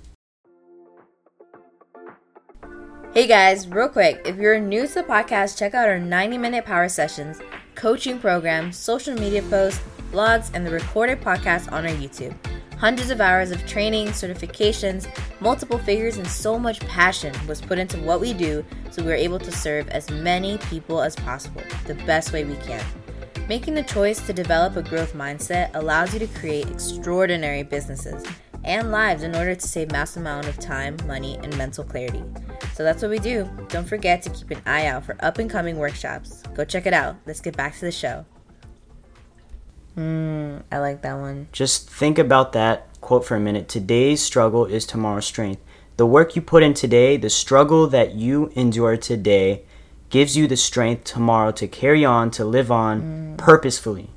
[SPEAKER 2] Hey guys, real quick, if you're new to the podcast, check out our 90 minute power sessions, coaching program, social media posts, blogs, and the recorded podcast on our YouTube. Hundreds of hours of training, certifications, multiple figures, and so much passion was put into what we do so we're able to serve as many people as possible the best way we can. Making the choice to develop a growth mindset allows you to create extraordinary businesses and lives in order to save mass amount of time, money, and mental clarity. So that's what we do. Don't forget to keep an eye out for up and coming workshops. Go check it out. Let's get back to the show. Hmm, I like that one.
[SPEAKER 1] Just think about that quote for a minute. Today's struggle is tomorrow's strength. The work you put in today, the struggle that you endure today, gives you the strength tomorrow to carry on, to live on mm. purposefully.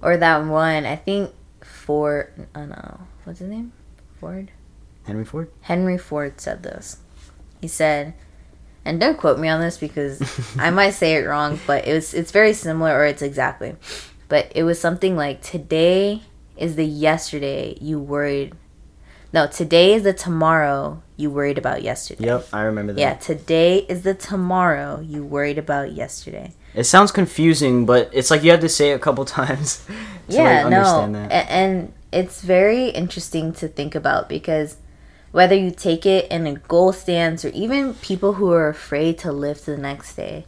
[SPEAKER 2] Or that one, I think Ford, oh no, what's his name? Ford?
[SPEAKER 1] Henry Ford?
[SPEAKER 2] Henry Ford said this. He said, and don't quote me on this because I might say it wrong, but it was it's very similar or it's exactly. But it was something like today is the yesterday you worried. No, today is the tomorrow you worried about yesterday.
[SPEAKER 1] Yep, I remember that.
[SPEAKER 2] Yeah, today is the tomorrow you worried about yesterday.
[SPEAKER 1] It sounds confusing, but it's like you have to say it a couple times to
[SPEAKER 2] yeah,
[SPEAKER 1] like,
[SPEAKER 2] no,
[SPEAKER 1] understand that.
[SPEAKER 2] and it's very interesting to think about because whether you take it in a goal stance or even people who are afraid to live to the next day,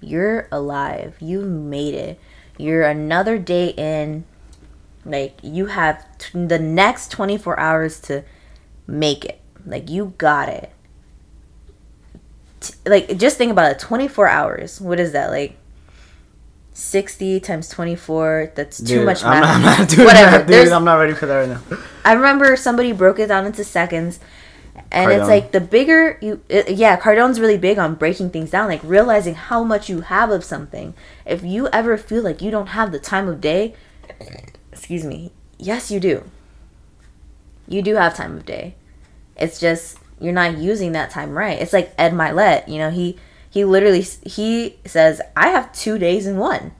[SPEAKER 2] you're alive. You made it. You're another day in. Like you have t- the next 24 hours to make it. Like you got it. T- like just think about it. 24 hours. What is that? Like 60 times 24. That's too
[SPEAKER 1] Dude,
[SPEAKER 2] much
[SPEAKER 1] I'm
[SPEAKER 2] math.
[SPEAKER 1] not, I'm not doing
[SPEAKER 2] Whatever.
[SPEAKER 1] that, dude. I'm not ready for that right now.
[SPEAKER 2] I remember somebody broke it down into seconds, and
[SPEAKER 1] Cardone.
[SPEAKER 2] it's like the bigger you, it, yeah, Cardone's really big on breaking things down, like realizing how much you have of something. If you ever feel like you don't have the time of day, excuse me, yes, you do. You do have time of day. It's just you're not using that time right. It's like Ed Mylett, you know, he he literally he says, "I have 2 days in one."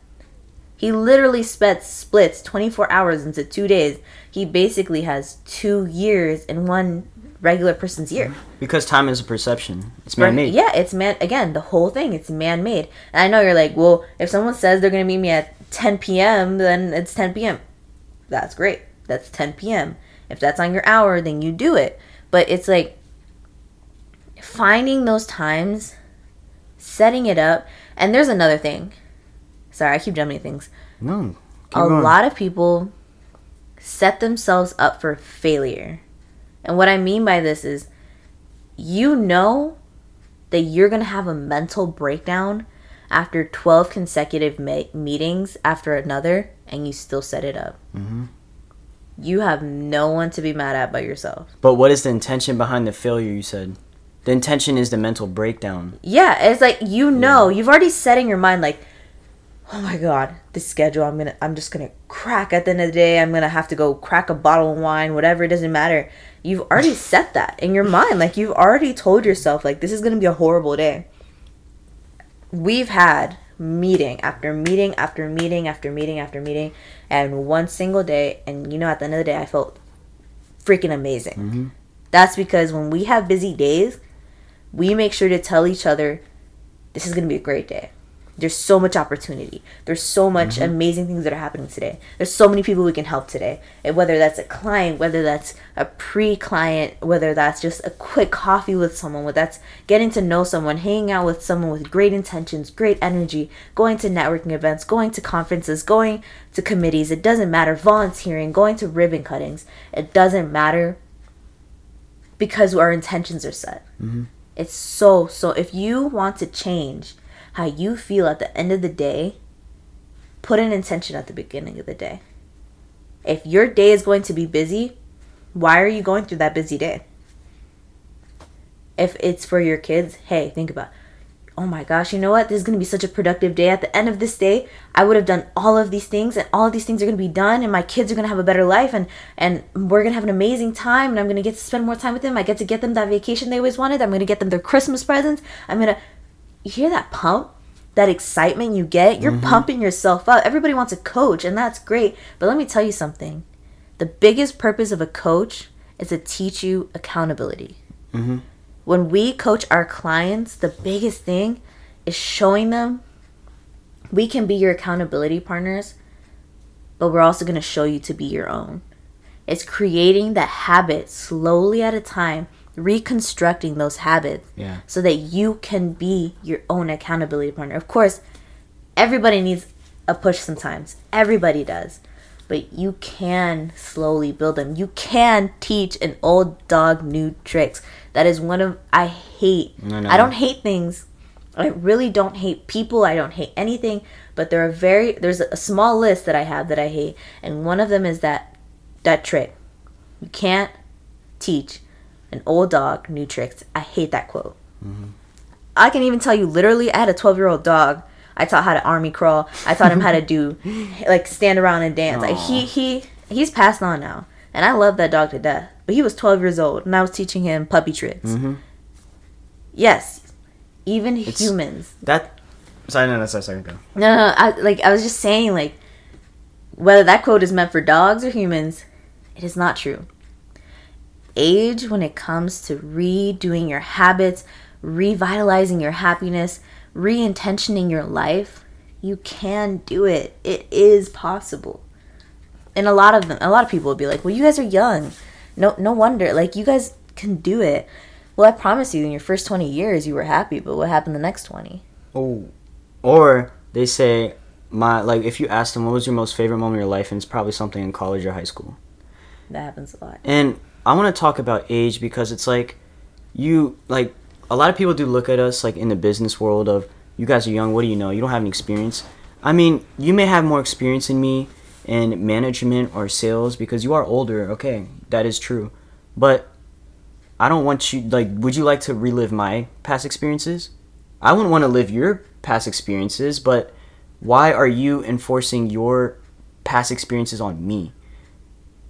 [SPEAKER 2] He literally splits splits 24 hours into 2 days. He basically has 2 years in one regular person's year.
[SPEAKER 1] Because time is a perception. It's man made.
[SPEAKER 2] Yeah, it's man again, the whole thing, it's man made. And I know you're like, well, if someone says they're gonna meet me at 10 p.m., then it's 10 p.m. That's great. That's 10 p.m. If that's on your hour, then you do it. But it's like finding those times, setting it up, and there's another thing. Sorry, I keep jumping things
[SPEAKER 1] No. keep
[SPEAKER 2] a
[SPEAKER 1] going.
[SPEAKER 2] lot of people set themselves up for failure. And what I mean by this is you know that you're going to have a mental breakdown after 12 consecutive ma- meetings after another and you still set it up.
[SPEAKER 1] Mhm.
[SPEAKER 2] You have no one to be mad at but yourself.
[SPEAKER 1] But what is the intention behind the failure you said? The intention is the mental breakdown.
[SPEAKER 2] Yeah, it's like you know, you've already set in your mind like oh my god, this schedule I'm going to I'm just going to crack at the end of the day. I'm going to have to go crack a bottle of wine, whatever, it doesn't matter. You've already set that in your mind. Like you've already told yourself like this is going to be a horrible day. We've had meeting after meeting after meeting after meeting after meeting and one single day and you know at the end of the day I felt freaking amazing.
[SPEAKER 1] Mhm.
[SPEAKER 2] That's because when we have busy days, we make sure to tell each other this is going to be a great day. There's so much opportunity. There's so much mm-hmm. amazing things that are happening today. There's so many people we can help today. And whether that's a client, whether that's a pre-client, whether that's just a quick coffee with someone, whether that's getting to know someone, hanging out with someone with great intentions, great energy, going to networking events, going to conferences, going to committees, it doesn't matter, volunteering, going to ribbon cuttings. It doesn't matter because our intentions are set. Mm-hmm. It's so so if you want to change how you feel at the end of the day, put an intention at the beginning of the day. If your day is going to be busy, why are you going through that busy day? If it's for your kids, hey, think about oh my gosh, you know what? This is going to be such a productive day. At the end of this day, I would have done all of these things and all of these things are going to be done and my kids are going to have a better life and and we're going to have an amazing time and I'm going to get to spend more time with them. I get to get them that vacation they always wanted. I'm going to get them their Christmas presents. I'm going to you hear that pump? That excitement you get? You're mm-hmm. pumping yourself up. Everybody wants a coach and that's great. But let me tell you something. The biggest purpose of a coach is to teach you accountability mm-hmm. when we coach our clients, the biggest thing is showing them we can be your accountability partners, but we're also going to show you to be your own. It's creating that habit slowly at a time, reconstructing those habits
[SPEAKER 1] Yeah.
[SPEAKER 2] so that you can be your own accountability partner. Of course, everybody needs a push sometimes. Everybody does. But you can slowly build them. You can teach an old dog new tricks. That is one of I hate.
[SPEAKER 1] I know.
[SPEAKER 2] I don't hate things. I really don't hate people. I don't hate anything. But there are very there's a small list that I have that I hate, and one of them is that that trick. You can't teach an old dog new tricks. I hate that quote. Mm-hmm. I can even tell you literally, I had a 12 year old dog. I taught how to army crawl. I taught him how to do like stand around and dance. Like he he he's passed on now, and I love that dog to death. But he was 12 years old, and I was teaching him puppy tricks. Mm-hmm. Yes, even humans.
[SPEAKER 1] That. Sorry, no, no, sorry, sorry, go.
[SPEAKER 2] No, no, I like I was just saying like whether that quote is meant for dogs or humans, it is not true. Age when it comes to redoing your habits, revitalizing your happiness, re-intentioning your life, you can do it. It is possible. And a lot of them, a lot of people will be like, "Well, you guys are young. No no wonder. Like you guys can do it." Well, I promise you in your first 20 years you were happy, but what happened the next 20?
[SPEAKER 1] Oh. Or they say, my like, if you ask them what was your most favorite moment of your life, and it's probably something in college or high school.
[SPEAKER 2] That happens a lot.
[SPEAKER 1] And I want to talk about age because it's like you like a lot of people do look at us like in the business world of you guys are young, what do you know? You don't have any experience. I mean, you may have more experience than me in management or sales because you are older. Okay, that is true. But I don't want you like would you like to relive my past experiences? I wouldn't want to live your past experiences, but why are you enforcing your past experiences on me?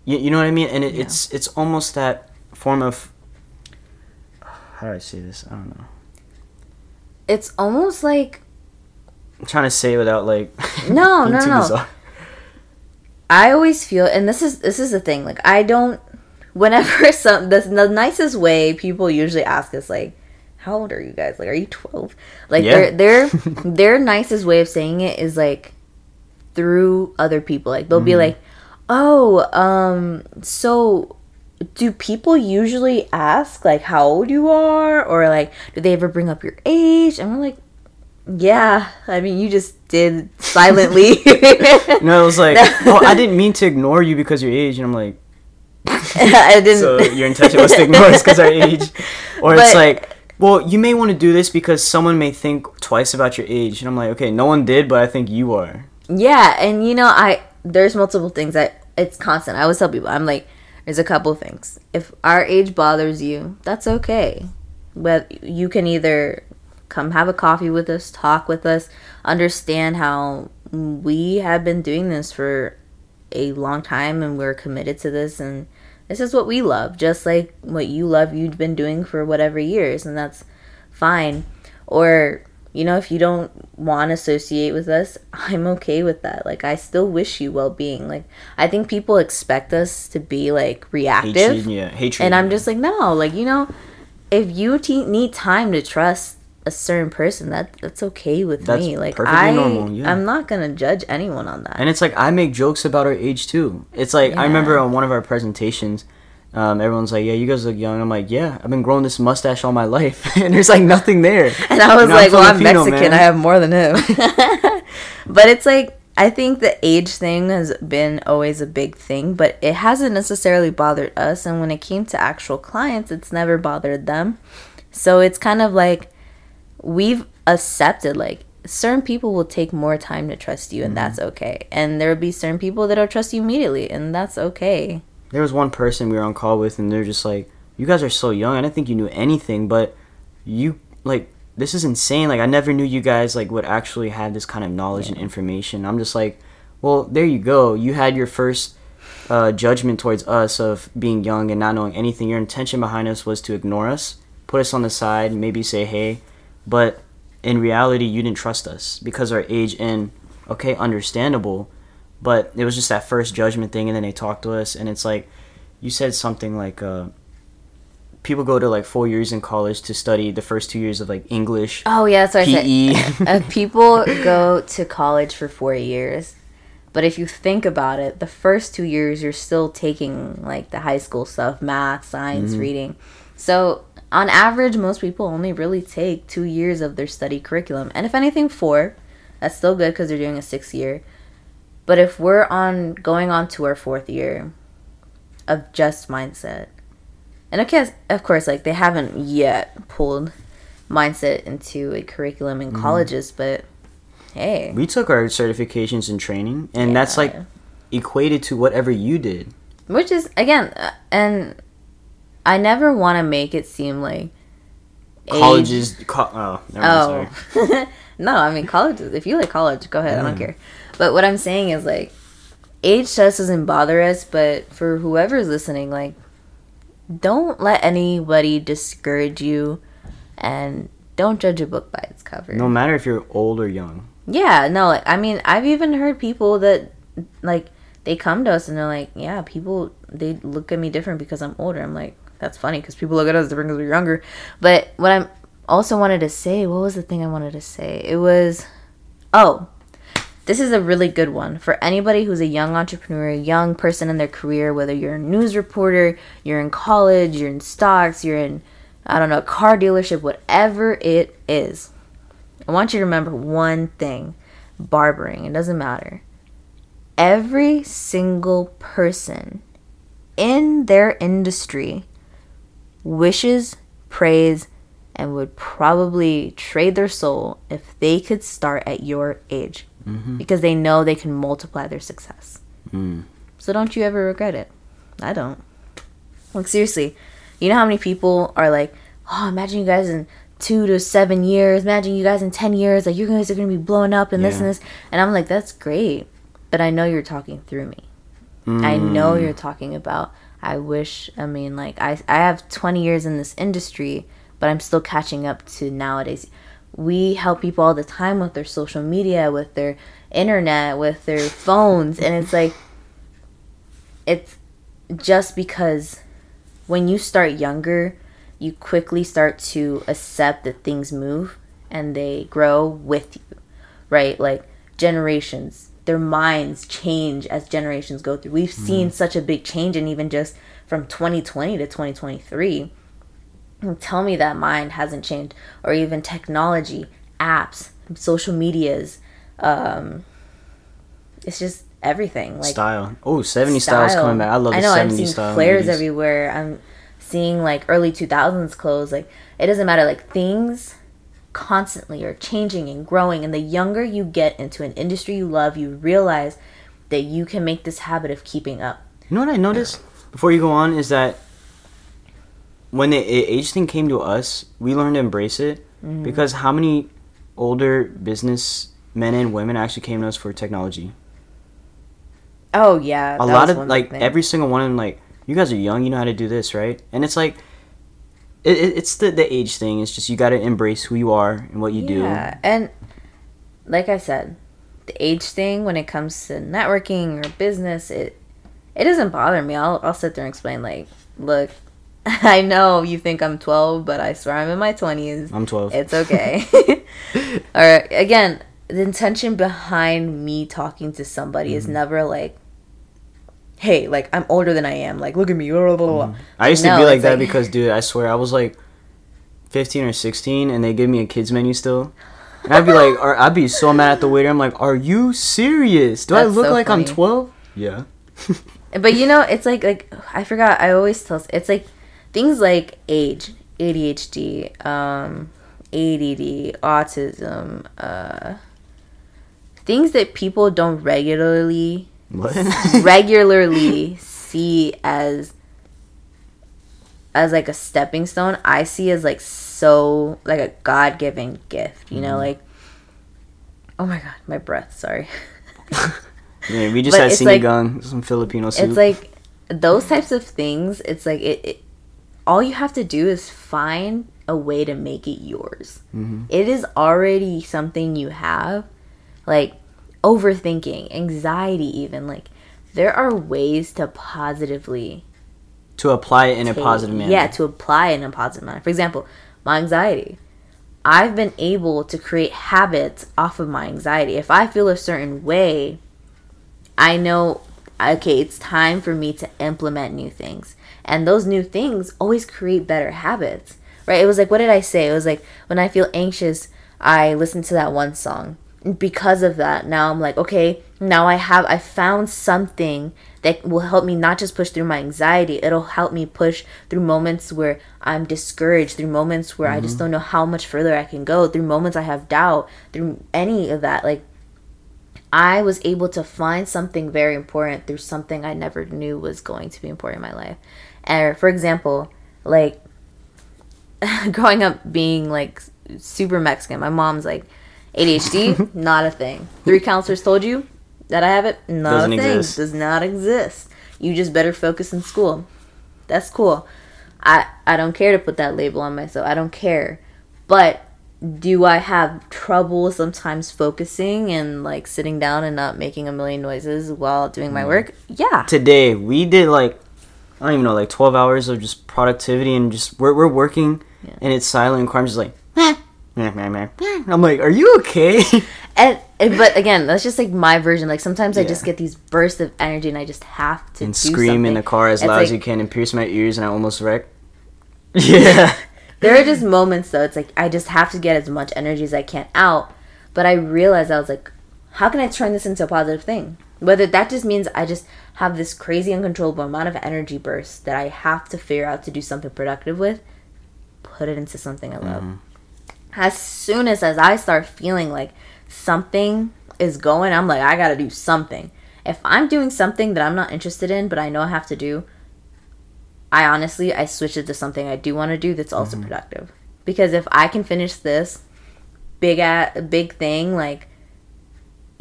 [SPEAKER 1] You, you know what I mean? And it, it's it's almost that form of how do I say this? I don't know.
[SPEAKER 2] It's almost like
[SPEAKER 1] I'm trying to say it without like
[SPEAKER 2] No, no, no.
[SPEAKER 1] bizarre.
[SPEAKER 2] I always feel, and this is this is the thing. Like I don't. Whenever some the, the nicest way people usually ask us like, "How old are you guys? Like, are you 12? Like
[SPEAKER 1] Yeah.
[SPEAKER 2] their their their nicest way of saying it is like through other people. Like they'll
[SPEAKER 1] Mm-hmm.
[SPEAKER 2] be like, "Oh, um, so." Do people usually ask like how old you are, or like do they ever bring up your age? And we're like, yeah. I mean, you just did silently.
[SPEAKER 1] No, it was like, oh, I didn't mean to ignore you because your age, and I'm like,
[SPEAKER 2] I didn't.
[SPEAKER 1] so your intention was to ignore us because our age, or it's like, well, you may want to do this because someone may think twice about your age, and I'm like, okay, no one did, but I think you are.
[SPEAKER 2] Yeah, and you know, I there's multiple things that it's constant. I always tell people, I'm like, there's a couple things. If our age bothers you, that's okay. But you can either come have a coffee with us, talk with us, understand how we have been doing this for a long time and we're committed to this and this is what we love, just like what you love you've been doing for whatever years and that's fine. Or you know, if you don't want to associate with us, I'm okay with that. Like, I still wish you well being. Like, I think people expect us to be like reactive.
[SPEAKER 1] Hatred, yeah, hatred.
[SPEAKER 2] And I'm just like, no, like, you know, if you te- need time to trust a certain person, that that's okay with
[SPEAKER 1] That's
[SPEAKER 2] me. Like
[SPEAKER 1] perfectly
[SPEAKER 2] I,
[SPEAKER 1] normal, yeah.
[SPEAKER 2] I'm not gonna judge anyone on that.
[SPEAKER 1] And it's like I make jokes about our age too. It's like I remember on one of our presentations, um, everyone's like, "Yeah, you guys look young." I'm like, "Yeah, I've been growing this mustache all my life, and there's like nothing there."
[SPEAKER 2] And I was like, well, I'm Mexican.
[SPEAKER 1] man.
[SPEAKER 2] I have more than him. but it's like, I think the age thing has been always a big thing, but it hasn't necessarily bothered us. And when it came to actual clients, it's never bothered them. So it's kind of like we've accepted, like, certain people will take more time to trust you, and
[SPEAKER 1] Mm-hmm.
[SPEAKER 2] that's okay. And there will be certain people that'll trust you immediately, and that's okay.
[SPEAKER 1] There was one person we were on call with, and they're just like, "You guys are so young. I didn't think you knew anything, but you like this is insane. Like I never knew you guys like would actually have this kind of knowledge and information." I'm just like, "Well, there you go. You had your first uh, judgment towards us of being young and not knowing anything. Your intention behind us was to ignore us, put us on the side, maybe say hey, but in reality, you didn't trust us because our age and okay, understandable." But it was just that first judgment thing and then they talked to us and it's like you said something like uh, people go to like four years in college to study the first two years of like english
[SPEAKER 2] Oh yeah, that's what I
[SPEAKER 1] PE.
[SPEAKER 2] said. Uh, people go to college for four years, but if you think about it, the first two years you're still taking like the high school stuff, math, science,
[SPEAKER 1] Mm-hmm.
[SPEAKER 2] reading. So on average, most people only really take two years of their study curriculum, and if anything, four. That's still good because they're doing a six year. But if we're on going on to our fourth year of just mindset, and of course, of course, like they haven't yet pulled mindset into a curriculum in colleges, but hey,
[SPEAKER 1] we took our certifications and training and that's like equated to whatever you did
[SPEAKER 2] which is again, uh, and I never want to make it seem like age-
[SPEAKER 1] colleges co- oh, never mind, sorry.
[SPEAKER 2] Oh, no, I mean colleges. If you like college, go ahead. I don't care. But what I'm saying is like, age just doesn't bother us. But for whoever's listening, like, don't let anybody discourage you, and don't judge a book by its cover.
[SPEAKER 1] no matter if you're old or young
[SPEAKER 2] Yeah, no, like I mean, I've even heard people that like they come to us and they're like, "Yeah, people they look at me different because I'm older." I'm like, "That's funny because people look at us different because we're younger." But what I'm also wanted to say, what was the thing I wanted to say? It was, oh, this is a really good one for anybody who's a young entrepreneur, a young person in their career, whether you're a news reporter, you're in college, you're in stocks, you're in, I don't know, a car dealership, whatever it is. I want you to remember one thing barbering, it doesn't matter. Every single person in their industry wishes, prays, and would probably trade their soul if they could start at your age because they know they can multiply their success.
[SPEAKER 1] Mm.
[SPEAKER 2] So don't you ever regret it. I don't. Like seriously, you know how many people are like, "Oh, imagine you guys in two to seven years. Imagine you guys in ten years. Like you guys are gonna be blowing up and this and this." And I'm like, "That's great," but I know you're talking through me. I know
[SPEAKER 1] Mm.
[SPEAKER 2] you're talking about. I wish. I mean, like I I have 20 years in this industry, but I'm still catching up to nowadays. We help people all the time with their social media, with their internet, with their phones, and it's like it's just because when you start younger, you quickly start to accept that things move and they grow with you, right? Like generations, their minds change as generations go through. We've mm-hmm. seen such a big change, and even just from 2020 to 2023. And Tell me that mind hasn't changed, or even technology, apps, social medias. Um, it's just everything. Like
[SPEAKER 1] style oh 70 styles coming back i love the
[SPEAKER 2] I know
[SPEAKER 1] 70
[SPEAKER 2] I'm seeing
[SPEAKER 1] style
[SPEAKER 2] flares
[SPEAKER 1] movies.
[SPEAKER 2] everywhere. I'm seeing like early 2000s clothes. Like it doesn't matter. Like things constantly are changing and growing. And the younger you get into an industry you love, you realize that you can make this habit of keeping up.
[SPEAKER 1] You know what I noticed before you go on is that when the age thing came to us, we learned to embrace it
[SPEAKER 2] Mm-hmm.
[SPEAKER 1] because how many older business men and women actually came to us for technology?
[SPEAKER 2] Oh yeah,
[SPEAKER 1] A lot of like
[SPEAKER 2] thing.
[SPEAKER 1] every single one of them like you guys are young, you know how to do this, right? And it's like it, it, it's the the age thing. It's just you got to embrace who you are and what you do.
[SPEAKER 2] Yeah, and like I said, the age thing when it comes to networking or business, it it doesn't bother me. I'll I'll sit there and explain like, look, I know you think I'm 12, but I swear I'm in my 20s.
[SPEAKER 1] I'm 12.
[SPEAKER 2] It's okay. All right. Again, the intention behind me talking to somebody
[SPEAKER 1] Mm-hmm.
[SPEAKER 2] is never like, hey, like I'm older than I am. Like, look at me. Blah, blah, blah, blah.
[SPEAKER 1] I used to be like that
[SPEAKER 2] like-
[SPEAKER 1] because, dude, I swear I was like 15 or 16, and they give me a kids menu still, and I'd be like, or I'd be so mad at the waiter. I'm like, are you serious? Do I look
[SPEAKER 2] so
[SPEAKER 1] like I'm 12? Yeah.
[SPEAKER 2] But you know, it's like like I forgot. I always tell it's like things like age, ADHD, um, ADD, autism, uh, things that people don't regularly
[SPEAKER 1] What?
[SPEAKER 2] regularly see as as like a stepping stone i see as like so like a god-given gift you
[SPEAKER 1] Mm-hmm.
[SPEAKER 2] know like oh my god my breath sorry
[SPEAKER 1] yeah, we just
[SPEAKER 2] But
[SPEAKER 1] had
[SPEAKER 2] it's like-
[SPEAKER 1] sinigang, some Filipino soup.
[SPEAKER 2] it's like those types of things it's like it, it all you have to do is find a way to make it yours
[SPEAKER 1] Mhm.
[SPEAKER 2] It is already something you have like overthinking anxiety even like there are ways to positively
[SPEAKER 1] to apply it in a positive manner.
[SPEAKER 2] Yeah, to apply it in a positive manner. For example, my anxiety. I've been able to create habits off of my anxiety. If I feel a certain way, I know, okay, it's time for me to implement new things. And those new things always create better habits, right? It was like, what did I say? It was like, when I feel anxious, I listen to that one song. And because of that, now I'm like, okay, now I have, I found something that will help me not just push through my anxiety, it'll help me push through moments where I'm discouraged, through moments where I just mm-hmm. don't know how much further I can go, through moments I have doubt, through any of that. Like, I was able to find something very important through something I never knew was going to be important in my life. And for example, like growing up being like super Mexican, my mom's like ADHD, not a thing. Three counselors told you that I have it, not
[SPEAKER 1] Doesn't
[SPEAKER 2] a thing.
[SPEAKER 1] exist.
[SPEAKER 2] Does not exist. You just better focus in school. That's cool. I I don't care to put that label on myself. I don't care. But do I have trouble sometimes focusing and like sitting down and not making a million noises while doing
[SPEAKER 1] Mm.
[SPEAKER 2] my work? Yeah.
[SPEAKER 1] Today we did like I don't even know like 12 hours of just productivity and just we're we're working
[SPEAKER 2] Yeah.
[SPEAKER 1] and it's silent and Carmen's just like meh, meh, meh, meh. I'm like, are you okay?
[SPEAKER 2] And, but again, that's just like my version. Like sometimes I just get these bursts of energy and I just have to
[SPEAKER 1] and scream in the car as
[SPEAKER 2] It's
[SPEAKER 1] loud as you can and pierce my ears and I almost wreck. Yeah.
[SPEAKER 2] There are just moments though. It's like I just have to get as much energy as I can out. But I realized I was like, how can I turn this into a positive thing? Whether that just means I just have this crazy uncontrollable amount of energy bursts that I have to figure out to do something productive with, put it into something I love. Mm-hmm. As soon as as I start feeling like something is going, I'm like, I gotta do something. If I'm doing something that I'm not interested in, but I know I have to do, I honestly I switch it to something I do want to do that's also mm-hmm. productive. Because if I can finish this big at big thing, like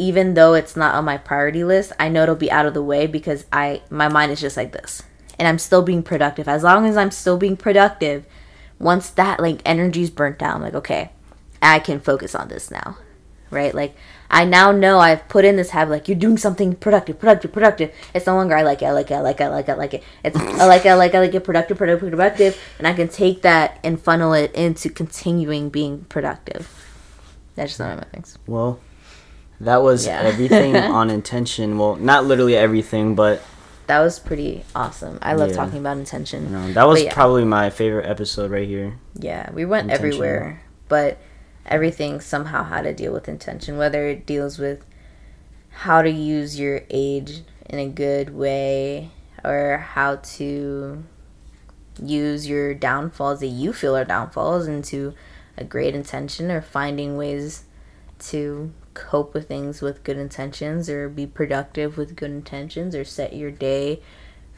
[SPEAKER 2] even though it's not on my priority list, I know it'll be out of the way because I my mind is just like this. And I'm still being productive. As long as I'm still being productive, once that like energy's burnt down, like okay, I can focus on this now. Right? Like I now know I've put in this habit like you're doing something productive, productive, productive. It's no longer I like it, I like it, I like it, I like it, I like it. It's I like it, I like it, I like it, productive, productive, productive, and I can take that and funnel it into continuing being productive. That's just one of my things.
[SPEAKER 1] Well, that was
[SPEAKER 2] Yeah.
[SPEAKER 1] everything on intention. Well, not literally everything, but
[SPEAKER 2] That was pretty awesome. I love
[SPEAKER 1] Yeah.
[SPEAKER 2] talking about intention.
[SPEAKER 1] know, that was
[SPEAKER 2] yeah.
[SPEAKER 1] probably my favorite episode right here.
[SPEAKER 2] Yeah, we went
[SPEAKER 1] Intention.
[SPEAKER 2] everywhere, but everything somehow had to deal with intention, whether it deals with how to use your age in a good way or how to use your downfalls that you feel are downfalls into a great intention or finding ways to cope with things with good intentions or be productive with good intentions or set your day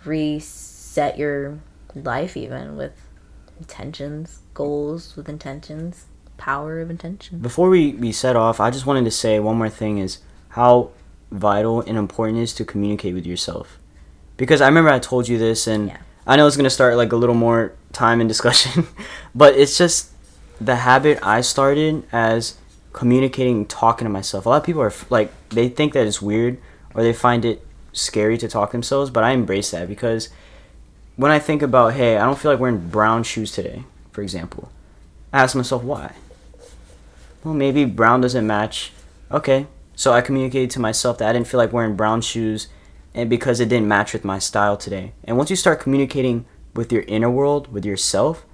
[SPEAKER 2] reset your life even with intentions goals with intentions power of intention
[SPEAKER 1] Before we, we set off, I just wanted to say one more thing is how vital and important it is to communicate with yourself. Because I remember I told you this, and
[SPEAKER 2] Yeah.
[SPEAKER 1] I know it's going to start like a little more time and discussion, but it's just the habit I started as communicating, talking to myself. A lot of people are like, they think that it's weird or they find it scary to talk themselves, but I embrace that because when I think about, hey, I don't feel like wearing brown shoes today, for example, I ask myself why. Well, maybe brown doesn't match. Okay, so I communicated to myself that I didn't feel like wearing brown shoes, and because it didn't match with my style today. And once you start communicating with your inner world, with yourself,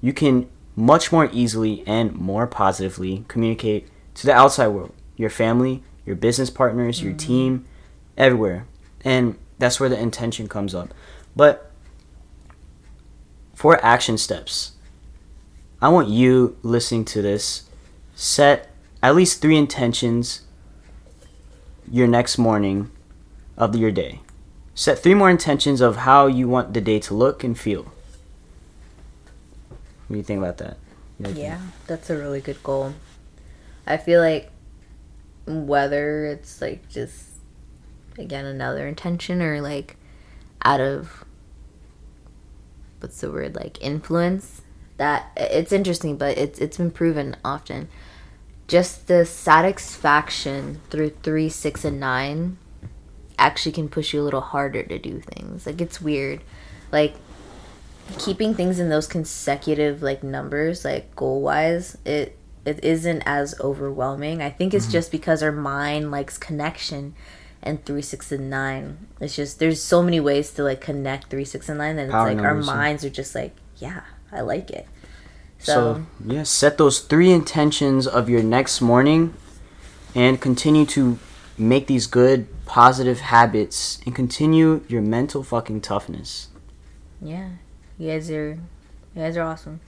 [SPEAKER 1] you can much more easily and more positively communicate to the outside world, your family, your business partners, your mm-hmm. team, everywhere. And that's where the intention comes up. But for action steps, I want you listening to this set at least three intentions your next morning of your day. Set three more intentions of how you want the day to look and feel. What do you think about that? Like
[SPEAKER 2] Yeah, that's a really good goal. I feel like whether it's like just again another intention or like out of what's the word like influence that it's interesting but it's it's been proven often just the satisfaction through 3 6 and 9 actually can push you a little harder to do things like it's weird like keeping things in those consecutive like numbers like goal wise it it isn't as overwhelming. I think it's mm-hmm. just because our mind likes connection and three six and nine. It's just there's so many ways to like connect three six and nine and it's
[SPEAKER 1] Power
[SPEAKER 2] like our minds are just like yeah i like it.
[SPEAKER 1] So,
[SPEAKER 2] so,
[SPEAKER 1] yeah, set those three intentions of your next morning and continue to make these good, positive habits and continue your mental fucking toughness.
[SPEAKER 2] yeah you guys are you guys are awesome